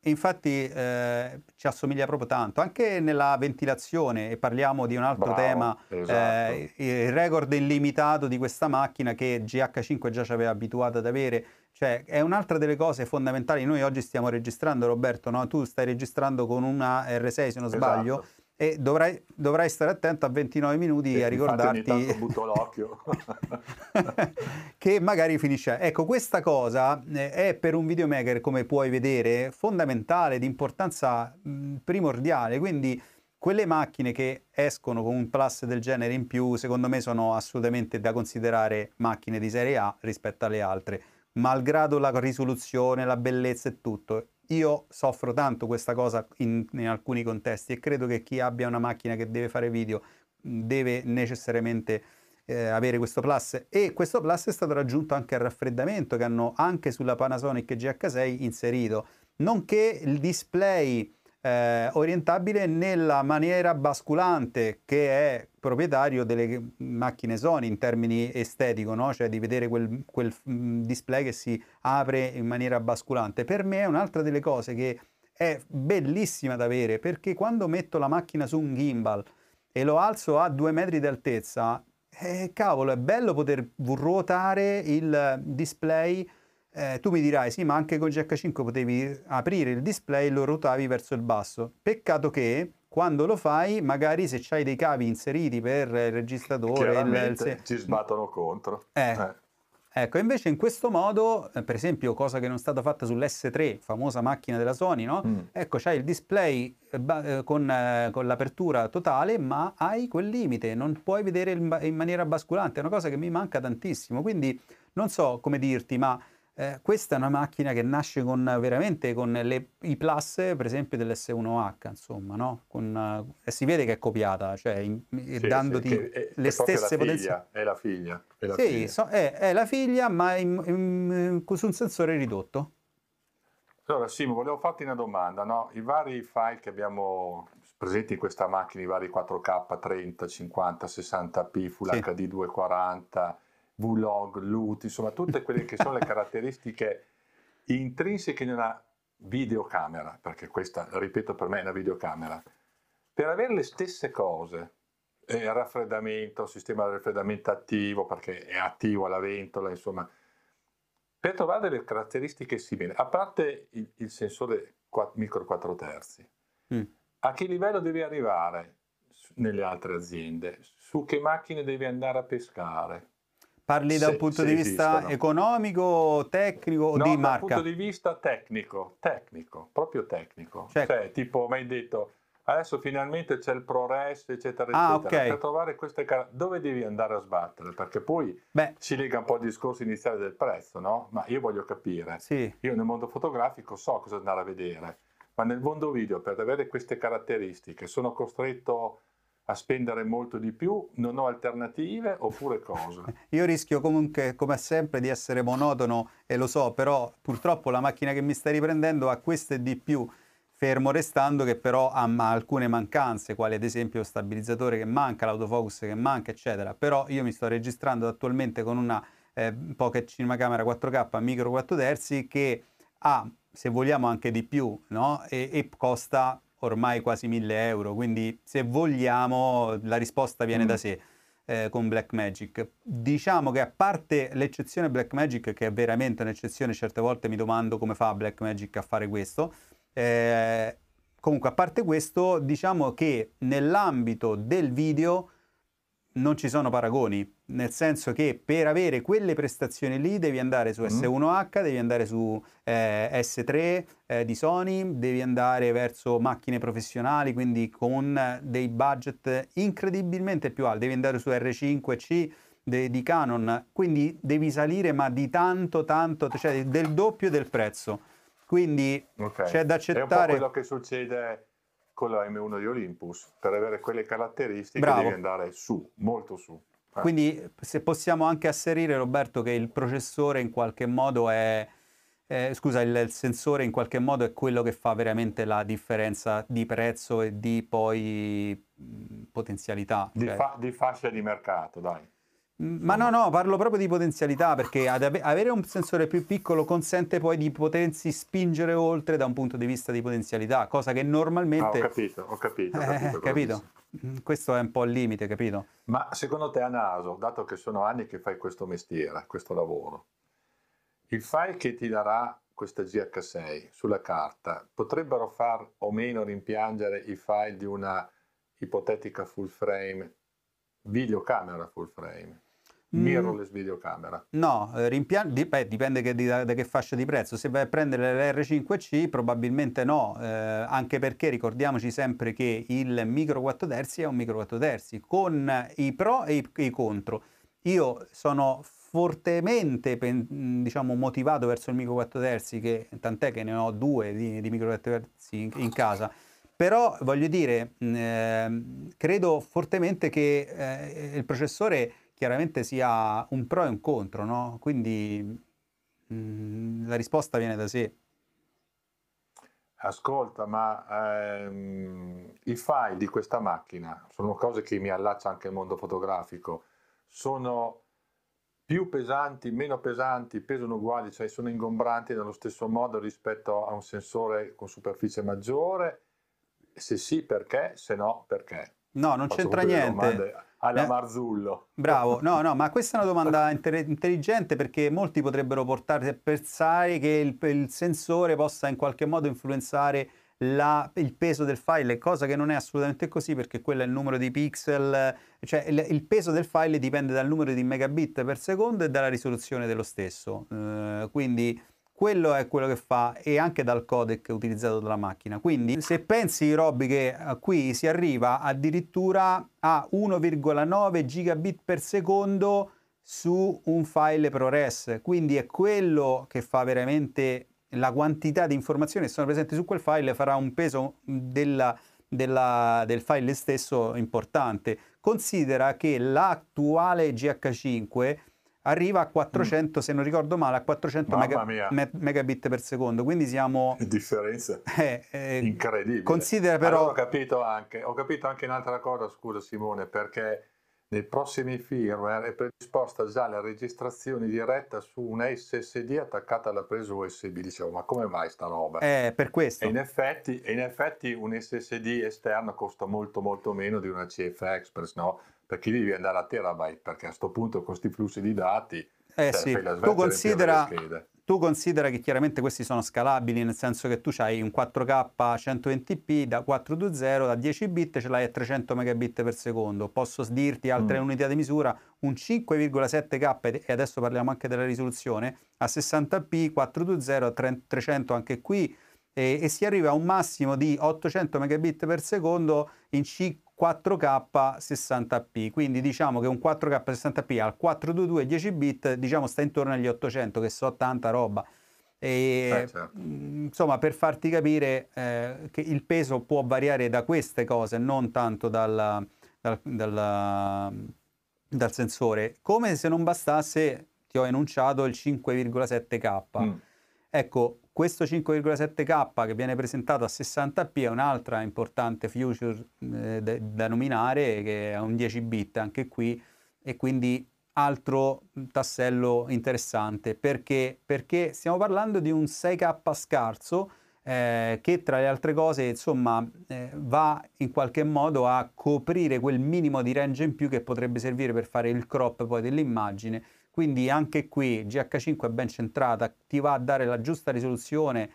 Infatti eh, ci assomiglia proprio tanto, anche nella ventilazione, e parliamo di un altro Bravo, tema, esatto. eh, il record illimitato di questa macchina che GH5 già ci aveva abituato ad avere, cioè è un'altra delle cose fondamentali, noi oggi stiamo registrando Roberto, no? tu stai registrando con una R6 se non sbaglio, esatto e dovrai, dovrai, stare attento a 29 minuti e a ricordarti ogni butto l'occhio. Che magari finisce. Ecco questa cosa eh, è per un videomaker come puoi vedere fondamentale di importanza primordiale. Quindi quelle macchine che escono con un plus del genere in più secondo me sono assolutamente da considerare macchine di serie A rispetto alle altre. Malgrado la risoluzione la bellezza e tutto io soffro tanto questa cosa in, in, alcuni contesti e credo che chi abbia una macchina che deve fare video deve necessariamente eh, avere questo plus. E questo plus è stato raggiunto anche al raffreddamento che hanno anche sulla Panasonic GH6 inserito, nonché il display eh, orientabile nella maniera basculante che è proprietario delle macchine Sony in termini estetico, no? cioè di vedere quel, quel, mm, display che si apre in maniera basculante. Per me è un'altra delle cose che è bellissima da avere perché quando metto la macchina su un gimbal e lo alzo a due metri di altezza, eh, cavolo, è bello poter ruotare il display eh, tu mi dirai, sì, ma anche con GH5 potevi aprire il display e lo ruotavi verso il basso. Peccato che quando lo fai, magari se hai dei cavi inseriti per il registratore, il, il, ci sbattono contro. Eh. Eh. Ecco, invece in questo modo, eh, per esempio, cosa che non è stata fatta sull'S3, famosa macchina della Sony, no? Mm. Ecco, c'hai il display eh, eh con, con, l'apertura totale, ma hai quel limite, non puoi vedere in maniera basculante, è una cosa che mi manca tantissimo. Quindi non so come dirti, ma Eh, questa è una macchina che nasce con veramente con le, i plus, per esempio, dell'S1H, insomma, no? Con, eh, si vede che è copiata, cioè in, sì, dandoti sì, è, le è stesse potenzialità. È la figlia. È la sì, figlia. So, è, la figlia, ma in, in, su un sensore ridotto. Allora, Simo, volevo farti una domanda, no? I vari file che abbiamo presenti in questa macchina, i vari 4K, 30, 50, 60p, Full. HD 240, vlog, LUT, insomma tutte quelle che sono le caratteristiche intrinseche di una videocamera, perché questa, ripeto, per me è una videocamera, per avere le stesse cose, eh, raffreddamento, sistema di raffreddamento attivo, perché è attivo alla ventola, insomma, per trovare delle caratteristiche simili, a parte il, il sensore 4, micro 4 terzi, mm. a che livello devi arrivare nelle altre aziende? Su che macchine devi andare a pescare? Parli da un punto di vista esistono. economico, tecnico o no, di marca? dal punto di vista tecnico, tecnico, proprio tecnico. Cioè, cioè tipo, mi hai detto, adesso finalmente c'è il ProRes, eccetera, ah, eccetera. Okay. Per trovare queste carte, dove devi andare a sbattere? Perché poi Beh. si lega un po' al discorso iniziale del prezzo, no? Ma io voglio capire. Sì. Io nel mondo fotografico so cosa andare a vedere, ma nel mondo video, per avere queste caratteristiche, sono costretto a spendere molto di più, non ho alternative oppure cosa? Io rischio comunque, come sempre, di essere monotono e lo so, però purtroppo la macchina che mi sta riprendendo ha questo e di più, fermo restando che però ha alcune mancanze, quali ad esempio lo stabilizzatore che manca, l'autofocus che manca, eccetera. Però io mi sto registrando attualmente con una eh, Pocket Cinema Camera 4K micro 4 terzi che ha, se vogliamo, anche di più, no? e, e costa ormai quasi 1000 euro, quindi se vogliamo la risposta viene mm. da sé eh, con Blackmagic. Diciamo che a parte l'eccezione Blackmagic, che è veramente un'eccezione, certe volte mi domando come fa Blackmagic a fare questo, eh, comunque a parte questo, diciamo che nell'ambito del video non ci sono paragoni, nel senso che per avere quelle prestazioni lì devi andare su S1H, devi andare su eh, S3 eh, di Sony, devi andare verso macchine professionali, quindi con dei budget incredibilmente più alti, devi andare su R5C de, di Canon, quindi devi salire ma di tanto tanto, cioè del doppio del prezzo. Quindi okay. c'è da accettare... È un po' quello che succede con la M1 di Olympus, per avere quelle caratteristiche Bravo. devi andare su, molto su. Eh. Quindi se possiamo anche asserire, Roberto, che il processore in qualche modo è... Eh, scusa, il, il, sensore in qualche modo è quello che fa veramente la differenza di prezzo e di poi mh, potenzialità. Di, cioè... fa, di fascia di mercato, dai. Ma no, no, parlo proprio di potenzialità perché avere un sensore più piccolo consente poi di potersi spingere oltre da un punto di vista di potenzialità, cosa che normalmente... Ah, ho capito, ho capito. Ho capito, eh, capito? Mm, questo è un po' il limite, capito? Ma secondo te a naso, dato che sono anni che fai questo mestiere, questo lavoro, il file che ti darà questa GH6 sulla carta potrebbero far o meno rimpiangere i file di una ipotetica full frame, videocamera full frame? Mirrorless mm. videocamera. No, eh, rimpian- beh, dipende che, di, da, che fascia di prezzo. Se vai a prendere l'R5C probabilmente no, eh, anche perché ricordiamoci sempre che il micro 4 terzi è un micro 4 terzi con i pro e i, i contro. Io sono fortemente diciamo, motivato verso il micro 4 terzi, che, tant'è che ne ho due di, di micro 4 terzi in, in casa. Però voglio dire, eh, credo fortemente che eh, il processore chiaramente sia un pro e un contro, no? Quindi mh, mm, la risposta viene da sé. Ascolta, ma ehm, i file di questa macchina sono cose che mi allaccia anche al mondo fotografico, sono più pesanti, meno pesanti, pesano uguali, cioè sono ingombranti nello stesso modo rispetto a un sensore con superficie maggiore? Se sì, perché? Se no, perché? No, non Faccio c'entra niente alla eh, Marzullo. Bravo, no, no, ma questa è una domanda intelligente perché molti potrebbero portarsi a pensare che il, il sensore possa in qualche modo influenzare la, il peso del file, cosa che non è assolutamente così perché quello è il numero di pixel, cioè il, il peso del file dipende dal numero di megabit per secondo e dalla risoluzione dello stesso. Uh, quindi quello è quello che fa e anche dal codec utilizzato dalla macchina. Quindi se pensi Robby che eh, qui si arriva addirittura a 1,9 gigabit per secondo su un file ProRes, quindi è quello che fa veramente la quantità di informazioni che sono presenti su quel file farà un peso della, della, del file stesso importante. Considera che l'attuale GH5 arriva a 400, mm. se non ricordo male, a 400 mega, me, megabit per secondo, quindi siamo... Differenza eh, eh, incredibile. Considera però... Allora ho, capito anche, ho capito anche un'altra cosa, scusa Simone, perché nei prossimi firmware è predisposta già la registrazione diretta su una SSD attaccata alla presa USB. Dicevo, ma come mai sta roba? Eh, per questo. E in effetti, in effetti un SSD esterno costa molto molto meno di una CF Express, no? Perché devi andare a terabyte, perché a questo punto con questi flussi di dati... Eh cioè, sì, tu considera, tu considera che chiaramente questi sono scalabili, nel senso che tu hai un 4K 120p da 420 da 10 bit, ce l'hai a 300 megabit per secondo. Posso dirti altre mm. unità di misura, un 5,7K, e adesso parliamo anche della risoluzione, a 60p, 420 a 300 anche qui, e, e si arriva a un massimo di 800 megabit per secondo in C 4K 60p, quindi diciamo che un 4K 60p al 422 10 bit diciamo sta intorno agli 800 che so tanta roba. E, eh, certo. Mm, insomma, per farti capire eh, che il peso può variare da queste cose, non tanto dal, dal, dal, dal, sensore. Come se non bastasse, ti ho enunciato il 5,7K. Mm. Ecco, questo 5,7K che viene presentato a 60p è un'altra importante future eh, da nominare che è un 10 bit anche qui e quindi altro tassello interessante. Perché, perché stiamo parlando di un 6K scarso eh, che tra le altre cose insomma eh, va in qualche modo a coprire quel minimo di range in più che potrebbe servire per fare il crop poi dell'immagine quindi anche qui GH5 è ben centrata, ti va a dare la giusta risoluzione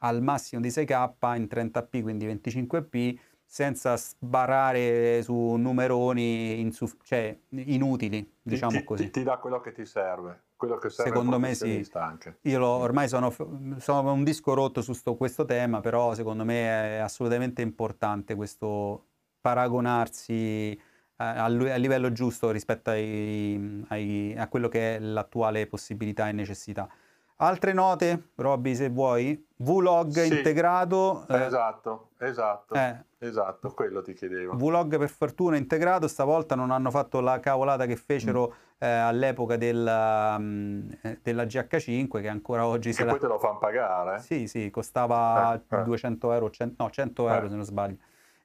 al massimo di 6K in 30p, quindi 25p, senza sbarrare su numeroni insuff- cioè, inutili, diciamo ti, così. Ti, ti, dà quello che ti serve, quello che serve Secondo me sì. Anche. Io lo, ormai sono, sono, un disco rotto su sto, questo tema, però secondo me è assolutamente importante questo paragonarsi a, livello giusto rispetto ai, ai, a quello che è l'attuale possibilità e necessità. Altre note, Robby, se vuoi? Vlog sì, integrato. Eh, esatto, esatto, eh, esatto, quello ti chiedevo. Vlog per fortuna integrato, stavolta non hanno fatto la cavolata che fecero mm. eh, all'epoca della, um, della, GH5 che ancora oggi... Che poi la... te lo fanno pagare? Sì, sì, costava 200 eh, eh. euro, 100, no 100 euro se non sbaglio.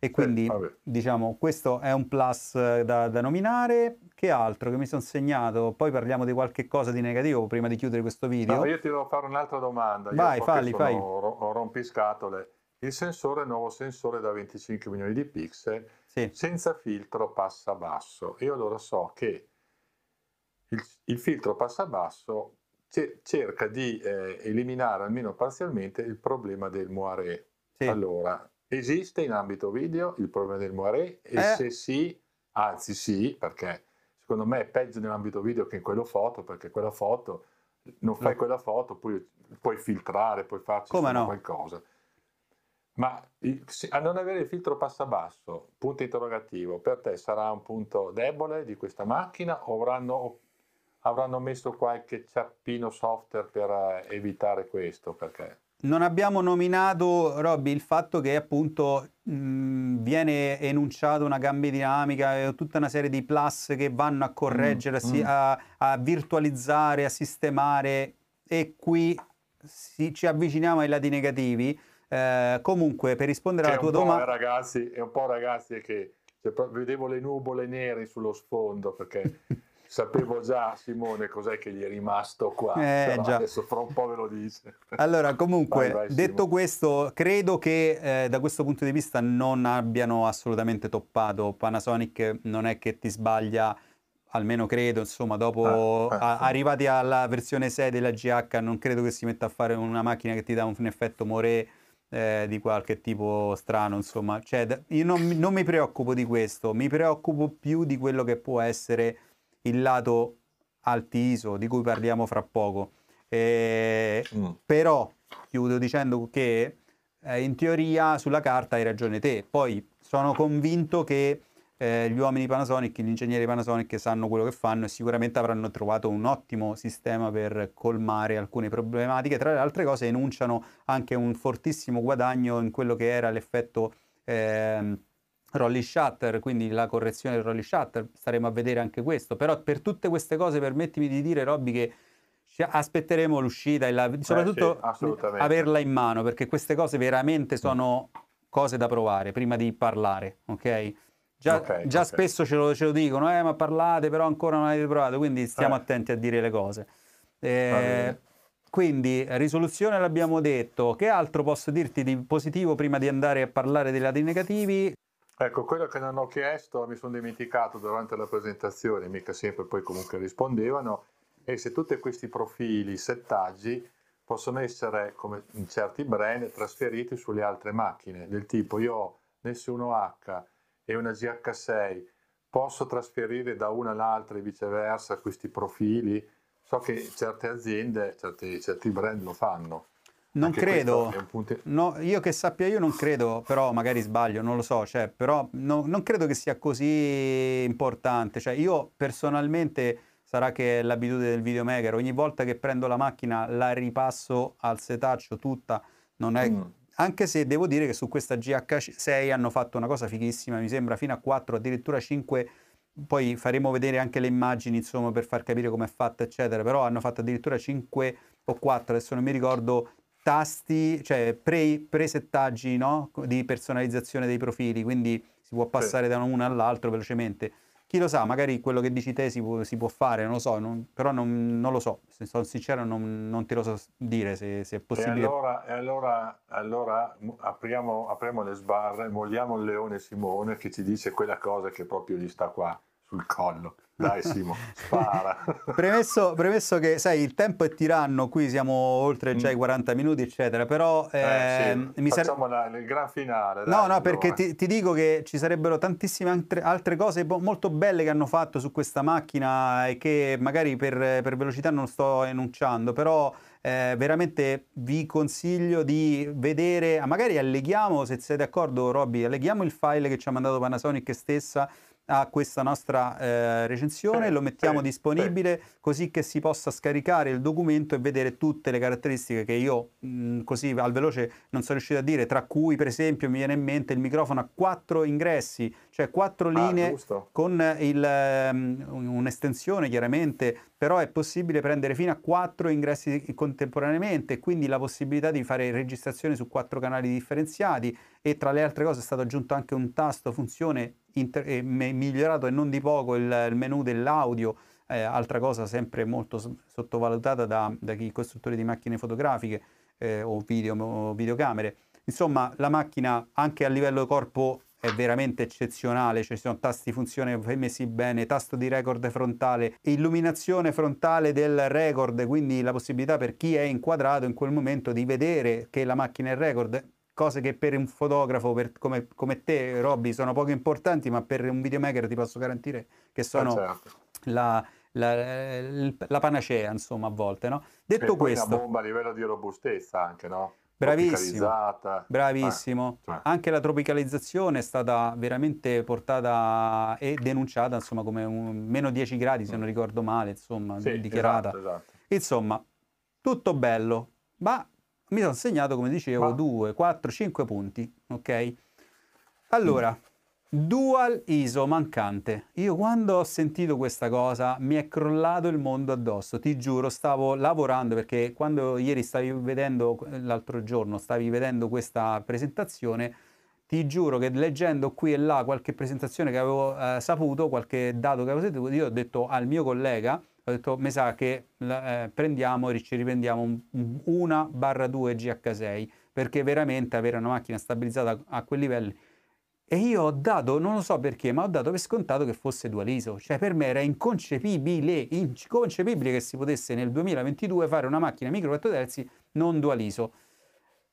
E quindi eh, diciamo questo è un plus eh, da, da, nominare. Che altro che mi sono segnato? Poi parliamo di qualche cosa di negativo prima di chiudere questo video. No, io ti devo fare un'altra domanda. Vai, io falli, fai. Ho rompiscatole. Il sensore nuovo sensore da 25 milioni di pixel sì. senza filtro passa basso. Io allora so che il, il filtro passa basso cerca di eh, eliminare almeno parzialmente il problema del moiré. Sì. Allora, Esiste in ambito video il problema del moiré? E eh. se sì, anzi sì, perché secondo me è peggio nell'ambito video che in quello foto, perché quella foto, non fai no. quella foto, poi puoi filtrare, puoi farci no? qualcosa. Ma a non avere il filtro passa basso, punto interrogativo, per te sarà un punto debole di questa macchina o avranno, avranno messo qualche ciappino software per eh, evitare questo? Perché non abbiamo nominato, Robby, il fatto che appunto mh, viene enunciato una gamma dinamica e tutta una serie di plus che vanno a correggere, mm, mm. A, a, virtualizzare, a sistemare e qui si, ci avviciniamo ai lati negativi. Eh, comunque, per rispondere alla tua domanda... Ragazzi, è un po' ragazzi che cioè, vedevo le nuvole nere sullo sfondo perché... sapevo già Simone cos'è che gli è rimasto qua, eh, adesso fra un po' ve lo dice. Allora comunque, vai, vai, detto questo, credo che eh, da questo punto di vista non abbiano assolutamente toppato, Panasonic non è che ti sbaglia, almeno credo, insomma, dopo ah, ah, arrivati alla versione 6 della GH non credo che si metta a fare una macchina che ti dà un, un effetto Moré eh, di qualche tipo strano, insomma, cioè, io non, non mi preoccupo di questo, mi preoccupo più di quello che può essere il lato alti ISO di cui parliamo fra poco. Eh, mm. Però chiudo dicendo che eh, in teoria sulla carta hai ragione te, poi sono convinto che eh, gli uomini Panasonic, gli ingegneri Panasonic sanno quello che fanno e sicuramente avranno trovato un ottimo sistema per colmare alcune problematiche. Tra le altre cose enunciano anche un fortissimo guadagno in quello che era l'effetto eh, rolly shutter, quindi la correzione del rolly shutter, staremo a vedere anche questo. Però per tutte queste cose permettimi di dire Robby che aspetteremo l'uscita e la, soprattutto eh sì, averla in mano perché queste cose veramente sono cose da provare prima di parlare, ok? Già, okay, già okay. spesso ce lo, ce lo, dicono, eh, ma parlate, però ancora non avete provato, quindi stiamo eh. attenti a dire le cose. Eh, quindi, risoluzione l'abbiamo detto. Che altro posso dirti di positivo prima di andare a parlare dei lati negativi? Ecco, quello che non ho chiesto, mi sono dimenticato durante la presentazione, mica sempre poi comunque rispondevano, è se tutti questi profili, settaggi, possono essere, come in certi brand, trasferiti sulle altre macchine, del tipo io ho Nessuno-H e una GH6, posso trasferire da una all'altra e viceversa questi profili? So che certe aziende, certi, certi brand lo fanno. Non Anche credo, punto... no, io che sappia io non credo, però magari sbaglio, non lo so, cioè, però no, non credo che sia così importante. Cioè, io personalmente sarà che è l'abitudine del videomaker, ogni volta che prendo la macchina la ripasso al setaccio tutta, non è... Mm. Anche se devo dire che su questa GH6 hanno fatto una cosa fighissima, mi sembra fino a 4, addirittura 5 poi faremo vedere anche le immagini insomma per far capire com'è fatta eccetera. Però hanno fatto addirittura 5 o 4 adesso non mi ricordo tasti, cioè pre, presettaggi no? di personalizzazione dei profili, quindi si può passare sì. da uno all'altro velocemente. Chi lo sa, magari quello che dici te si può, si può fare, non lo so, non, però non, non, lo so, se sono sincero non, non, te lo so dire se, se è possibile. E allora, e allora, allora apriamo, apriamo le sbarre, molliamo il leone Simone che ci dice quella cosa che proprio gli sta qua sul collo. Dai Simo, spara. premesso, premesso, che, sai, il tempo è tiranno, qui siamo oltre già i 40 mm. minuti, eccetera, però... Eh, eh, sì. mi Facciamo sare... il gran finale. Dai, no, no, perché ti, ti, dico che ci sarebbero tantissime altre, altre, cose molto belle che hanno fatto su questa macchina e che magari per, per velocità non sto enunciando, però... Eh, veramente vi consiglio di vedere, magari alleghiamo, se siete d'accordo Robby, alleghiamo il file che ci ha mandato Panasonic stessa a questa nostra eh, recensione, lo mettiamo disponibile così che si possa scaricare il documento e vedere tutte le caratteristiche che io mh, così al veloce non sono riuscito a dire, tra cui per esempio mi viene in mente il microfono a quattro ingressi, cioè quattro ah, linee ah, con il, um, un'estensione chiaramente, però è possibile prendere fino a quattro ingressi contemporaneamente, quindi la possibilità di fare registrazione su quattro canali differenziati e tra le altre cose è stato aggiunto anche un tasto funzione inter- eh, migliorato e non di poco il, il menu dell'audio, eh, altra cosa sempre molto sottovalutata da, da chi costruttori di macchine fotografiche eh, o, video, o videocamere. Insomma, la macchina anche a livello corpo è veramente eccezionale, cioè ci sono tasti funzione messi bene, tasto di record frontale, illuminazione frontale del record, quindi la possibilità per chi è inquadrato in quel momento di vedere che la macchina è record, cose che per un fotografo per, come, come, te, Robby, sono poco importanti, ma per un videomaker ti posso garantire che sono ah, certo. la, la, la, panacea, insomma, a volte. No? Detto questo... una bomba a livello di robustezza anche, no? Bravissimo, bravissimo. Eh, cioè. Anche la tropicalizzazione è stata veramente portata e denunciata insomma, come un, meno 10 gradi, se non ricordo male, insomma, sì, dichiarata. Esatto, esatto. Insomma, tutto bello, ma mi sono segnato, come dicevo, 2, 4, 5 punti, ok? Allora, mm. Dual ISO mancante. Io quando ho sentito questa cosa mi è crollato il mondo addosso, ti giuro, stavo lavorando perché quando ieri stavi vedendo, l'altro giorno stavi vedendo questa presentazione, ti giuro che leggendo qui e là qualche presentazione che avevo eh, saputo, qualche dato che avevo sentito, io ho detto al mio collega, ho detto mi sa che eh, prendiamo e ci riprendiamo un, una barra 2 GH6 perché veramente avere una macchina stabilizzata a, a quei livelli e io ho dato, non lo so perché, ma ho dato per scontato che fosse dual ISO. Cioè per me era inconcepibile, inconcepibile che si potesse nel 2022 fare una macchina micro 4 terzi non dual ISO.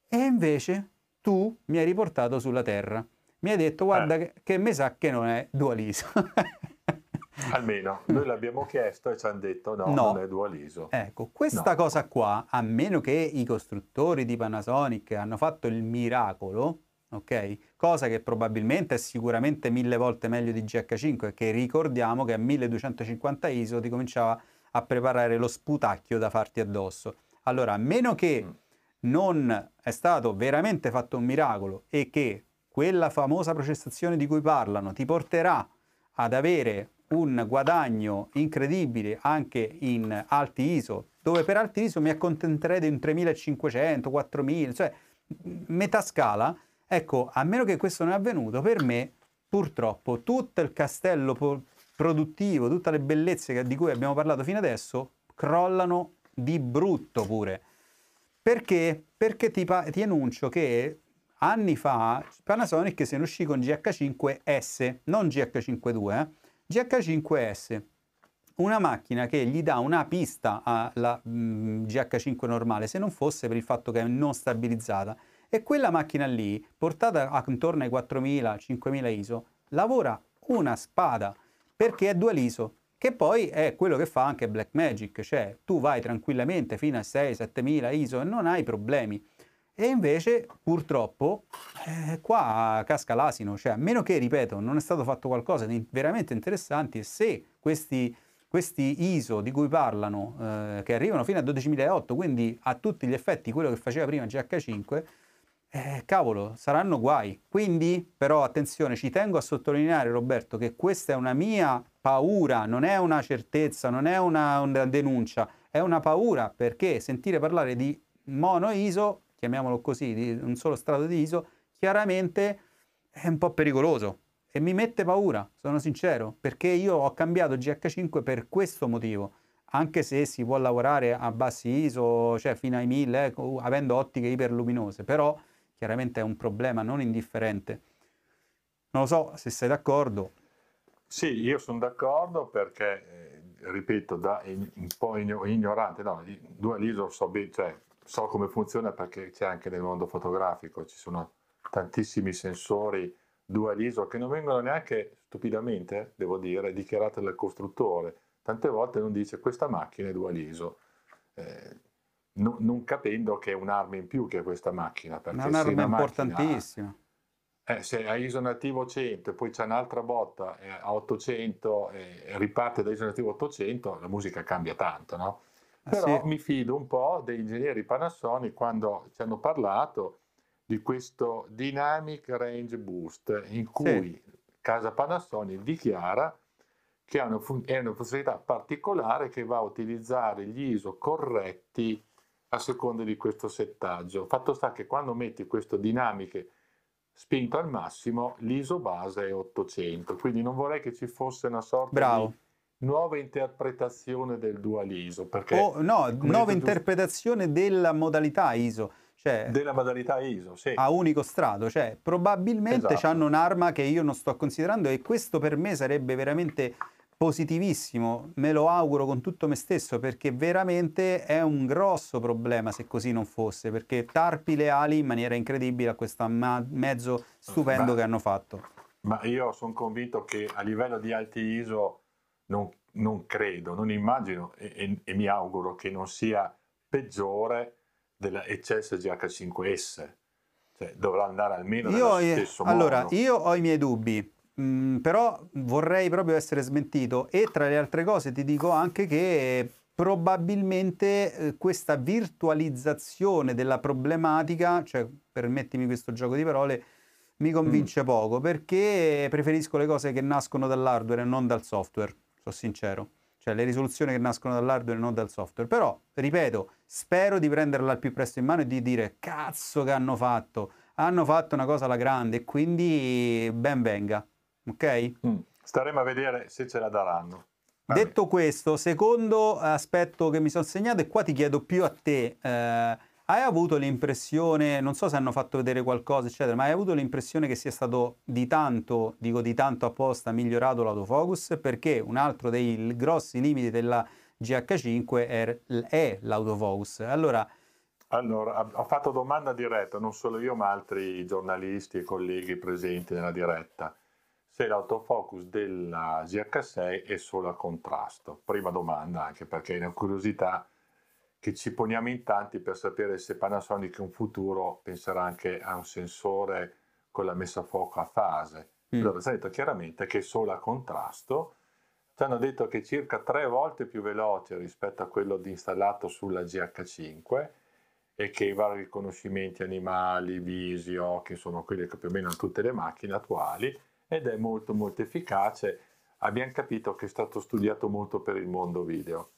E invece tu mi hai riportato sulla Terra. Mi hai detto, guarda, eh. che, che mi sa che non è dual ISO. Almeno, noi l'abbiamo chiesto e ci hanno detto no, no. non è dual ISO. Ecco, questa no. cosa qua, a meno che i costruttori di Panasonic hanno fatto il miracolo, ok? Cosa che probabilmente è sicuramente mille volte meglio di GH5, che ricordiamo che a 1250 ISO ti cominciava a preparare lo sputacchio da farti addosso. Allora, a meno che mm. non è stato veramente fatto un miracolo e che quella famosa processazione di cui parlano ti porterà ad avere un guadagno incredibile anche in alti ISO, dove per alti ISO mi accontenterei di un 3500, 4000, cioè metà scala, ecco, a meno che questo non è avvenuto, per me purtroppo tutto il castello produttivo, tutte le bellezze di cui abbiamo parlato fino adesso, crollano di brutto pure. Perché? Perché ti, ti annuncio che anni fa Panasonic se ne uscì con GH5S, non GH52, eh? GH5S, una macchina che gli dà una pista alla mh, mm, GH5 normale, se non fosse per il fatto che è non stabilizzata. E quella macchina lì, portata intorno ai 4000-5000 ISO, lavora una spada, perché è dual ISO, che poi è quello che fa anche Blackmagic, cioè tu vai tranquillamente fino a 6-7000 ISO e non hai problemi. E invece, purtroppo, eh, qua casca l'asino, cioè a meno che, ripeto, non è stato fatto qualcosa di veramente interessante e se questi, questi ISO di cui parlano, eh, che arrivano fino a 12.008, quindi a tutti gli effetti quello che faceva prima GH5, eh, cavolo, saranno guai. Quindi, però, attenzione, ci tengo a sottolineare, Roberto, che questa è una mia paura, non è una certezza, non è una, una denuncia, è una paura perché sentire parlare di mono ISO chiamiamolo così, di un solo strato di ISO, chiaramente è un po' pericoloso e mi mette paura, sono sincero, perché io ho cambiato GH5 per questo motivo, anche se si può lavorare a bassi ISO, cioè fino ai 1000, eh, avendo ottiche iperluminose, però chiaramente è un problema non indifferente. Non lo so se sei d'accordo. Sì, io sono d'accordo perché, eh, ripeto, da un po' ignorante, no, due ISO so cioè so come funziona perché c'è anche nel mondo fotografico, ci sono tantissimi sensori dual ISO che non vengono neanche stupidamente, devo dire, dichiarati dal costruttore. Tante volte non dice questa macchina è dual ISO, eh, non, non, capendo che è un'arma in più che questa macchina. Perché è un'arma importantissima. Macchina, eh, se ha ISO nativo 100 e poi c'è un'altra botta eh, a 800 e riparte da ISO nativo 800, la musica cambia tanto, no? Ah, Però sì. mi fido un po' degli ingegneri Panasonic quando ci hanno parlato di questo Dynamic Range Boost in cui sì. casa Panasonic dichiara che è una, fun- è una funzionalità particolare che va a utilizzare gli ISO corretti a seconda di questo settaggio. Fatto sta che quando metti questo Dynamic spinto al massimo, l'ISO base è 800, quindi non vorrei che ci fosse una sorta Bravo. di nuova interpretazione del dual ISO. Perché, oh, no, nuova interpretazione tu... della modalità ISO. Cioè, della modalità ISO, sì. A unico strato, cioè probabilmente esatto. hanno un'arma che io non sto considerando e questo per me sarebbe veramente positivissimo, me lo auguro con tutto me stesso perché veramente è un grosso problema se così non fosse, perché tarpi le ali in maniera incredibile a questo ma- mezzo stupendo ma, che hanno fatto. Ma io sono convinto che a livello di alti ISO non, non credo, non immagino e, e, e, mi auguro che non sia peggiore della Eccelsior GH5S. Cioè, dovrà andare almeno io, nello stesso allora, modo. io ho i miei dubbi, mh, mm, però vorrei proprio essere smentito e tra le altre cose ti dico anche che probabilmente eh, questa virtualizzazione della problematica, cioè permettimi questo gioco di parole, mi convince mm. poco perché preferisco le cose che nascono dall'hardware e non dal software sono sincero. Cioè le risoluzioni che nascono dall'hardware e non dal software. Però, ripeto, spero di prenderla al più presto in mano e di dire cazzo che hanno fatto. Hanno fatto una cosa alla grande e quindi ben venga. Ok? Mm. Staremo a vedere se ce la daranno. Vabbè. Detto questo, secondo aspetto che mi sono segnato, e qua ti chiedo più a te, eh, hai avuto l'impressione, non so se hanno fatto vedere qualcosa, eccetera, ma hai avuto l'impressione che sia stato di tanto, dico di tanto apposta, migliorato l'autofocus? Perché un altro dei grossi limiti della GH5 è, è l'autofocus. Allora, allora, ho fatto domanda diretta, non solo io, ma altri giornalisti e colleghi presenti nella diretta. Se l'autofocus della GH6 è solo a contrasto. Prima domanda, anche perché è una curiosità che ci poniamo in tanti per sapere se Panasonic in futuro penserà anche a un sensore con la messa a fuoco a fase, mm. dove si è detto chiaramente che solo a contrasto ci hanno detto che è circa tre volte più veloce rispetto a quello installato sulla GH5 e che i vari riconoscimenti animali, visi, occhi sono quelli che più o meno hanno tutte le macchine attuali ed è molto molto efficace. Abbiamo capito che è stato studiato molto per il mondo video.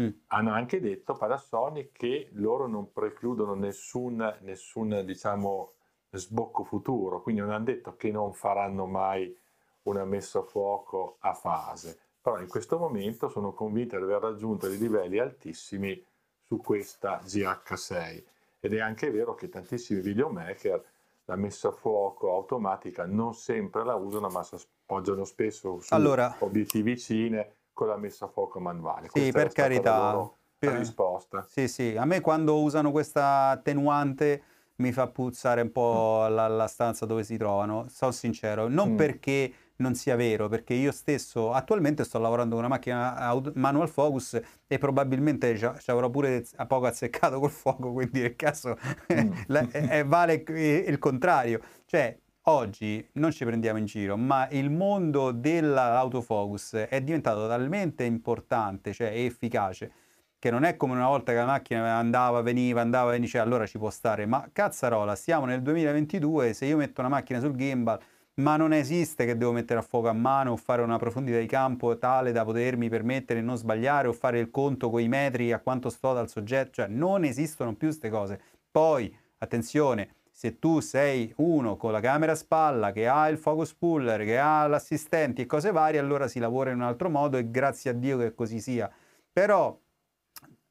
Mm. Hanno anche detto Panasonic che loro non precludono nessun, nessun diciamo, sbocco futuro, quindi non hanno detto che non faranno mai una messa a fuoco a fase, però in questo momento sono convinto di aver raggiunto dei livelli altissimi su questa GH6 ed è anche vero che tantissimi videomaker la messa a fuoco automatica non sempre la usano ma si appoggiano spesso su allora, obiettivi cine con la messa a fuoco manuale. Sì, per carità. Per... risposta. Sì, sì, a me quando usano questa attenuante mi fa puzzare un po' mm. la, la stanza dove si trovano, sono sincero, non mm. perché non sia vero, perché io stesso attualmente sto lavorando con una macchina manual focus e probabilmente ci, avrò pure a poco azzeccato col fuoco, quindi nel caso mm. è, vale il contrario. Cioè, oggi non ci prendiamo in giro, ma il mondo dell'autofocus è diventato talmente importante, cioè efficace, che non è come una volta che la macchina andava, veniva, andava, veniva, cioè allora ci può stare, ma cazzarola, siamo nel 2022, se io metto una macchina sul gimbal, ma non esiste che devo mettere a fuoco a mano o fare una profondità di campo tale da potermi permettere di non sbagliare o fare il conto con i metri a quanto sto dal soggetto, cioè non esistono più queste cose. Poi, attenzione, se tu sei uno con la camera a spalla, che ha il focus puller, che ha l'assistente e cose varie, allora si lavora in un altro modo e grazie a Dio che così sia. Però,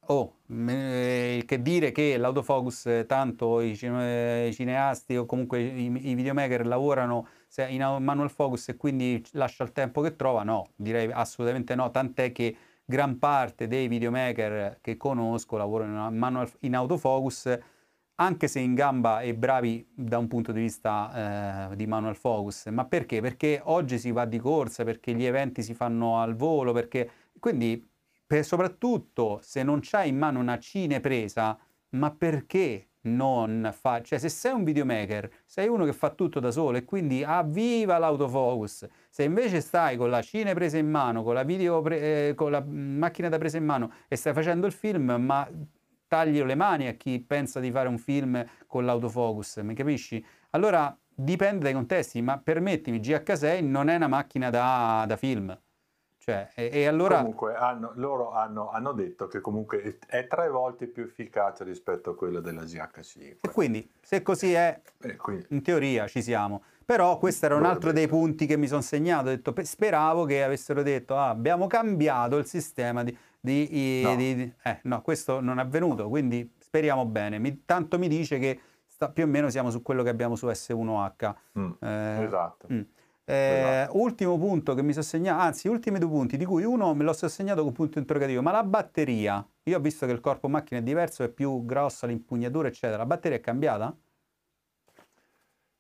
oh, che dire che l'autofocus, eh, tanto i, cine, i, cineasti o comunque i, i videomaker lavorano in manual focus e quindi lascia il tempo che trova, no, direi assolutamente no, tant'è che gran parte dei videomaker che conosco lavorano in, manual, in autofocus anche se in gamba e bravi da un punto di vista eh, di manual focus. Ma perché? Perché oggi si va di corsa, perché gli eventi si fanno al volo, perché quindi per, soprattutto se non c'hai in mano una cinepresa, ma perché non fa, cioè se sei un videomaker, sei uno che fa tutto da solo e quindi avviva l'autofocus. Se invece stai con la cinepresa in mano, con la, pre, eh, con la macchina da presa in mano e stai facendo il film, ma taglio le mani a chi pensa di fare un film con l'autofocus, mi capisci? Allora dipende dai contesti, ma permettimi, GH6 non è una macchina da, da film. Cioè, e, e, allora... Comunque hanno, loro hanno, hanno, detto che comunque è tre volte più efficace rispetto a quella della GH5. E quindi, se così è, quindi... in teoria ci siamo. Però questo era un altro dei punti che mi sono segnato. Ho detto, speravo che avessero detto, ah, abbiamo cambiato il sistema di di, no. Di, eh, no, questo non è avvenuto, quindi speriamo bene. Mi, tanto mi dice che sta, più o meno siamo su quello che abbiamo su S1H. Mm, eh, esatto. Mm. Eh, esatto. Ultimo punto che mi sono segnato, anzi, ultimi due punti, di cui uno me l'ho segnato con punto interrogativo, ma la batteria, io ho visto che il corpo macchina è diverso, è più grossa l'impugnatura, eccetera. La batteria è cambiata?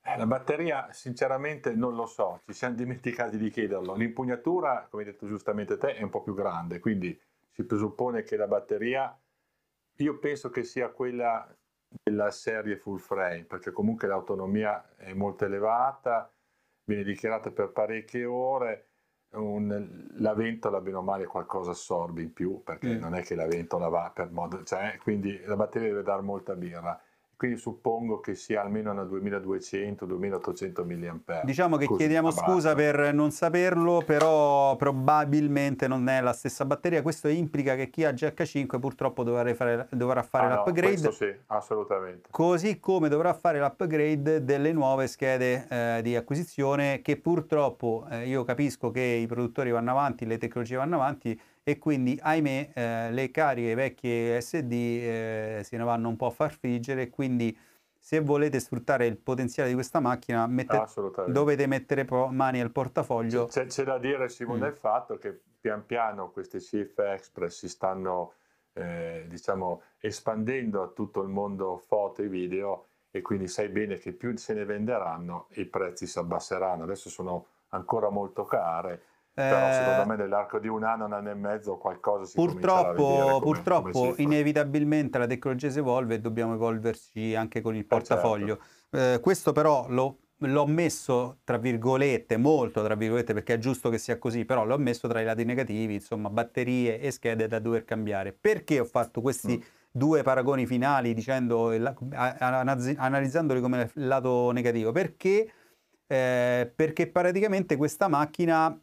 Eh, la batteria, sinceramente, non lo so, ci siamo dimenticati di chiederlo. L'impugnatura, come hai detto giustamente te, è un po' più grande, quindi si presuppone che la batteria, io penso che sia quella della serie full frame, perché comunque l'autonomia è molto elevata, viene dichiarata per parecchie ore, un, la ventola bene o male qualcosa assorbe in più, perché mm. non è che la ventola va per modo, cioè, quindi la batteria deve dare molta birra quindi suppongo che sia almeno una 2200-2800 mAh. Diciamo che Così, chiediamo scusa per non saperlo, però probabilmente non è la stessa batteria. Questo implica che chi ha GH5 purtroppo dovrà fare, dovrà fare ah, l'upgrade. No, sì, assolutamente. Così come dovrà fare l'upgrade delle nuove schede eh, di acquisizione che purtroppo eh, io capisco che i produttori vanno avanti, le tecnologie vanno avanti, e quindi ahimè eh, le cariche vecchie SD eh, se ne vanno un po' a far friggere quindi se volete sfruttare il potenziale di questa macchina mette- dovete mettere mani al portafoglio. C'è, c'è da dire Simone mm. il fatto che pian piano queste CF Express si stanno eh, diciamo espandendo a tutto il mondo foto e video e quindi sai bene che più se ne venderanno i prezzi si abbasseranno. Adesso sono ancora molto care però eh, secondo me nell'arco di un anno, un anno e mezzo qualcosa si purtroppo, come, purtroppo come inevitabilmente la tecnologia si evolve e dobbiamo evolverci anche con il portafoglio. Eh, certo. eh, questo però lo, l'ho messo tra virgolette, molto tra virgolette perché è giusto che sia così, però l'ho messo tra i lati negativi, insomma batterie e schede da dover cambiare. Perché ho fatto questi... Mm due paragoni finali dicendo, analizzandoli come lato negativo, perché, eh, perché praticamente questa macchina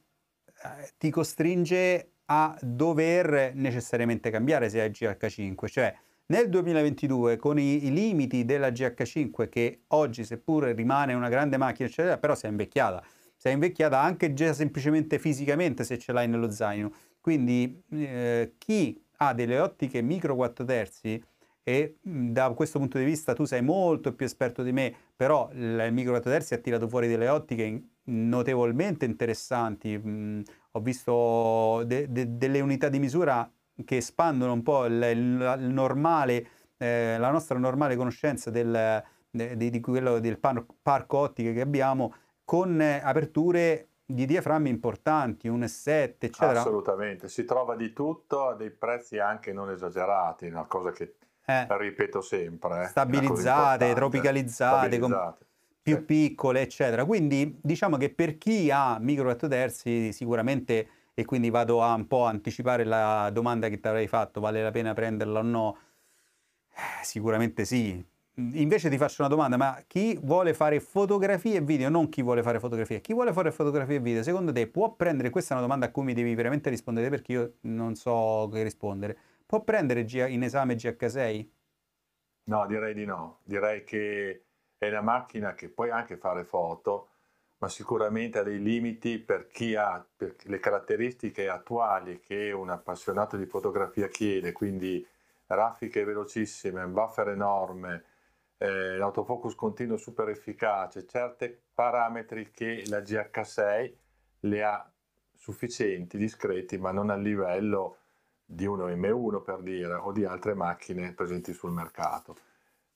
ti costringe a dover necessariamente cambiare se hai GH5, cioè nel 2022 con i, i, limiti della GH5 che oggi seppure rimane una grande macchina eccetera, però si è invecchiata, si è invecchiata anche già semplicemente fisicamente se ce l'hai nello zaino, quindi eh, chi ha delle ottiche micro 4 terzi e da questo punto di vista tu sei molto più esperto di me, però il micro 4 terzi ha tirato fuori delle ottiche notevolmente interessanti. Mm, ho visto de- de- delle unità di misura che espandono un po' il, il, normale, eh, la nostra normale conoscenza del, de- di quello del par- parco ottiche che abbiamo con aperture di diaframmi importanti, un 7, eccetera. Assolutamente, si trova di tutto a dei prezzi anche non esagerati, una cosa che eh, ripeto sempre. Eh, stabilizzate, tropicalizzate, stabilizzate. più sì. piccole, eccetera. Quindi diciamo che per chi ha micro 4 terzi sicuramente, e quindi vado a un po' anticipare la domanda che ti avrei fatto, vale la pena prenderla o no? Eh, sicuramente sì, invece ti faccio una domanda, ma chi vuole fare fotografie e video, non chi vuole fare fotografie, chi vuole fare fotografie e video, secondo te può prendere, questa è una domanda a cui mi devi veramente rispondere perché io non so che rispondere, può prendere in esame GH6? No, direi di no, direi che è una macchina che puoi anche fare foto, ma sicuramente ha dei limiti per chi ha per le caratteristiche attuali che un appassionato di fotografia chiede, quindi raffiche velocissime, un buffer enorme, eh, l'autofocus continuo super efficace, certi parametri che la GH6 le ha sufficienti, discreti, ma non a livello di uno M1 per dire, o di altre macchine presenti sul mercato.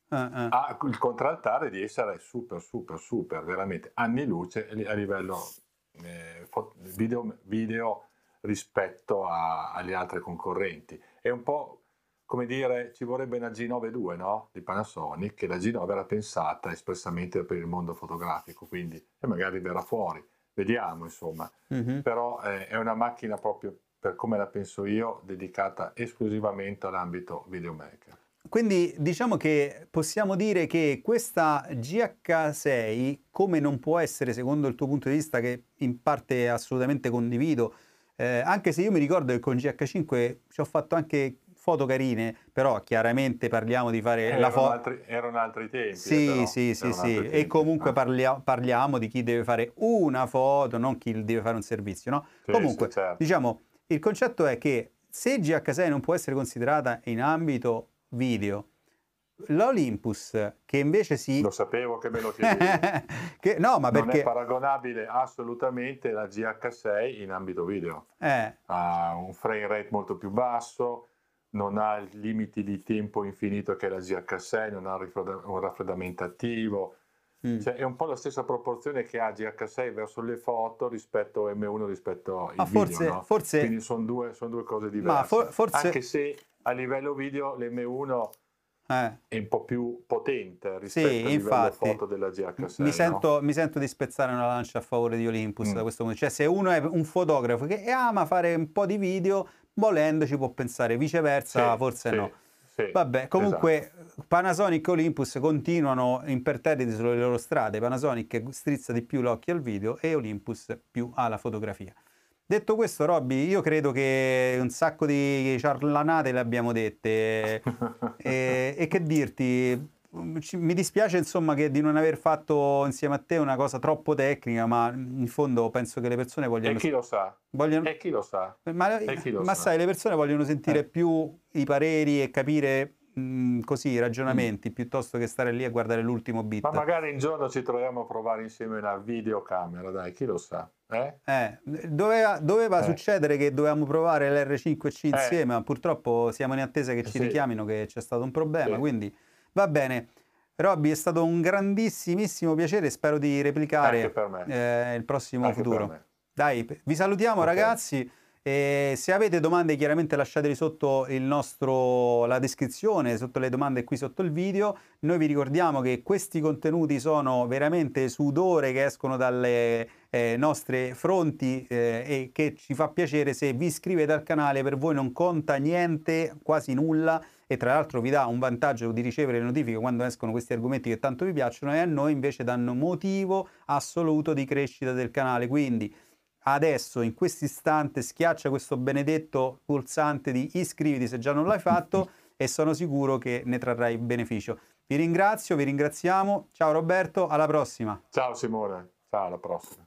Uh, uh. Ha il contraltare di essere super, super, super, veramente anni luce a livello eh, video, video, rispetto a, alle altre concorrenti. È un po' come dire, ci vorrebbe una G9 no? di Panasonic, che la G9 era pensata espressamente per il mondo fotografico, quindi e magari verrà fuori, vediamo insomma. Mm-hmm. Però eh, è una macchina proprio, per come la penso io, dedicata esclusivamente all'ambito videomaker. Quindi diciamo che possiamo dire che questa GH6, come non può essere secondo il tuo punto di vista, che in parte assolutamente condivido, eh, anche se io mi ricordo che con GH5 ci ho fatto anche foto carine, però chiaramente parliamo di fare eh, la foto... Erano altri tempi. Sì, però, sì, sì, sì. E comunque ah. parlia- parliamo di chi deve fare una foto, non chi deve fare un servizio, no? Sì, comunque, sì, certo. diciamo, il concetto è che se GH6 non può essere considerata in ambito video, l'Olympus che invece si... Lo sapevo che me lo chiedevi. che, no, ma perché... Non è paragonabile assolutamente la GH6 in ambito video. Eh. Ha un frame rate molto più basso, non ha limiti di tempo infinito che la GH6, non ha un raffreddamento attivo. Mm. Cioè, è un po' la stessa proporzione che ha GH6 verso le foto rispetto a M1 rispetto ai video. Forse, no? forse... Quindi sono due, son due, cose diverse. For, forse... Anche se a livello video l'M1 eh. è un po' più potente rispetto sì, infatti, foto della GH6. Mi sento, no? mi sento, di spezzare una lancia a favore di Olympus mm. da questo punto. Cioè, se uno è un fotografo che ama fare un po' di video, volendo ci può pensare, viceversa sì, forse sì, no. Sì, Vabbè, comunque esatto. Panasonic e Olympus continuano imperterriti sulle loro strade. Panasonic strizza di più l'occhio al video e Olympus più alla fotografia. Detto questo, Robby, io credo che un sacco di ciarlanate le abbiamo dette. e, e, che dirti, mi dispiace insomma che di non aver fatto insieme a te una cosa troppo tecnica, ma in fondo penso che le persone vogliono... E chi lo sa? Vogliono... E chi lo sa? Ma, lo ma sa? sai, le persone vogliono sentire eh. più i pareri e capire mh, così i ragionamenti mm. piuttosto che stare lì a guardare l'ultimo bit. Ma magari un giorno ci troviamo a provare insieme una videocamera, dai, chi lo sa? Eh? Eh, doveva, doveva eh. succedere che dovevamo provare l'R5C insieme, eh. ma purtroppo siamo in attesa che ci sì. richiamino che c'è stato un problema, sì. quindi Va bene. Robby, è stato un grandissimissimo piacere, spero di replicare eh, il prossimo Anche futuro. Dai, vi salutiamo okay. ragazzi E se avete domande chiaramente lasciatele sotto nostro, la descrizione, sotto le domande qui sotto il video. Noi vi ricordiamo che questi contenuti sono veramente sudore che escono dalle eh, nostre fronti eh, e che ci fa piacere se vi iscrivete al canale, per voi non conta niente, quasi nulla e tra l'altro vi dà un vantaggio di ricevere le notifiche quando escono questi argomenti che tanto vi piacciono e a noi invece danno motivo assoluto di crescita del canale. Quindi adesso in questo istante schiaccia questo benedetto pulsante di iscriviti se già non l'hai fatto e sono sicuro che ne trarrai beneficio. Vi ringrazio, vi ringraziamo. Ciao Roberto, alla prossima. Ciao Simone, ciao alla prossima.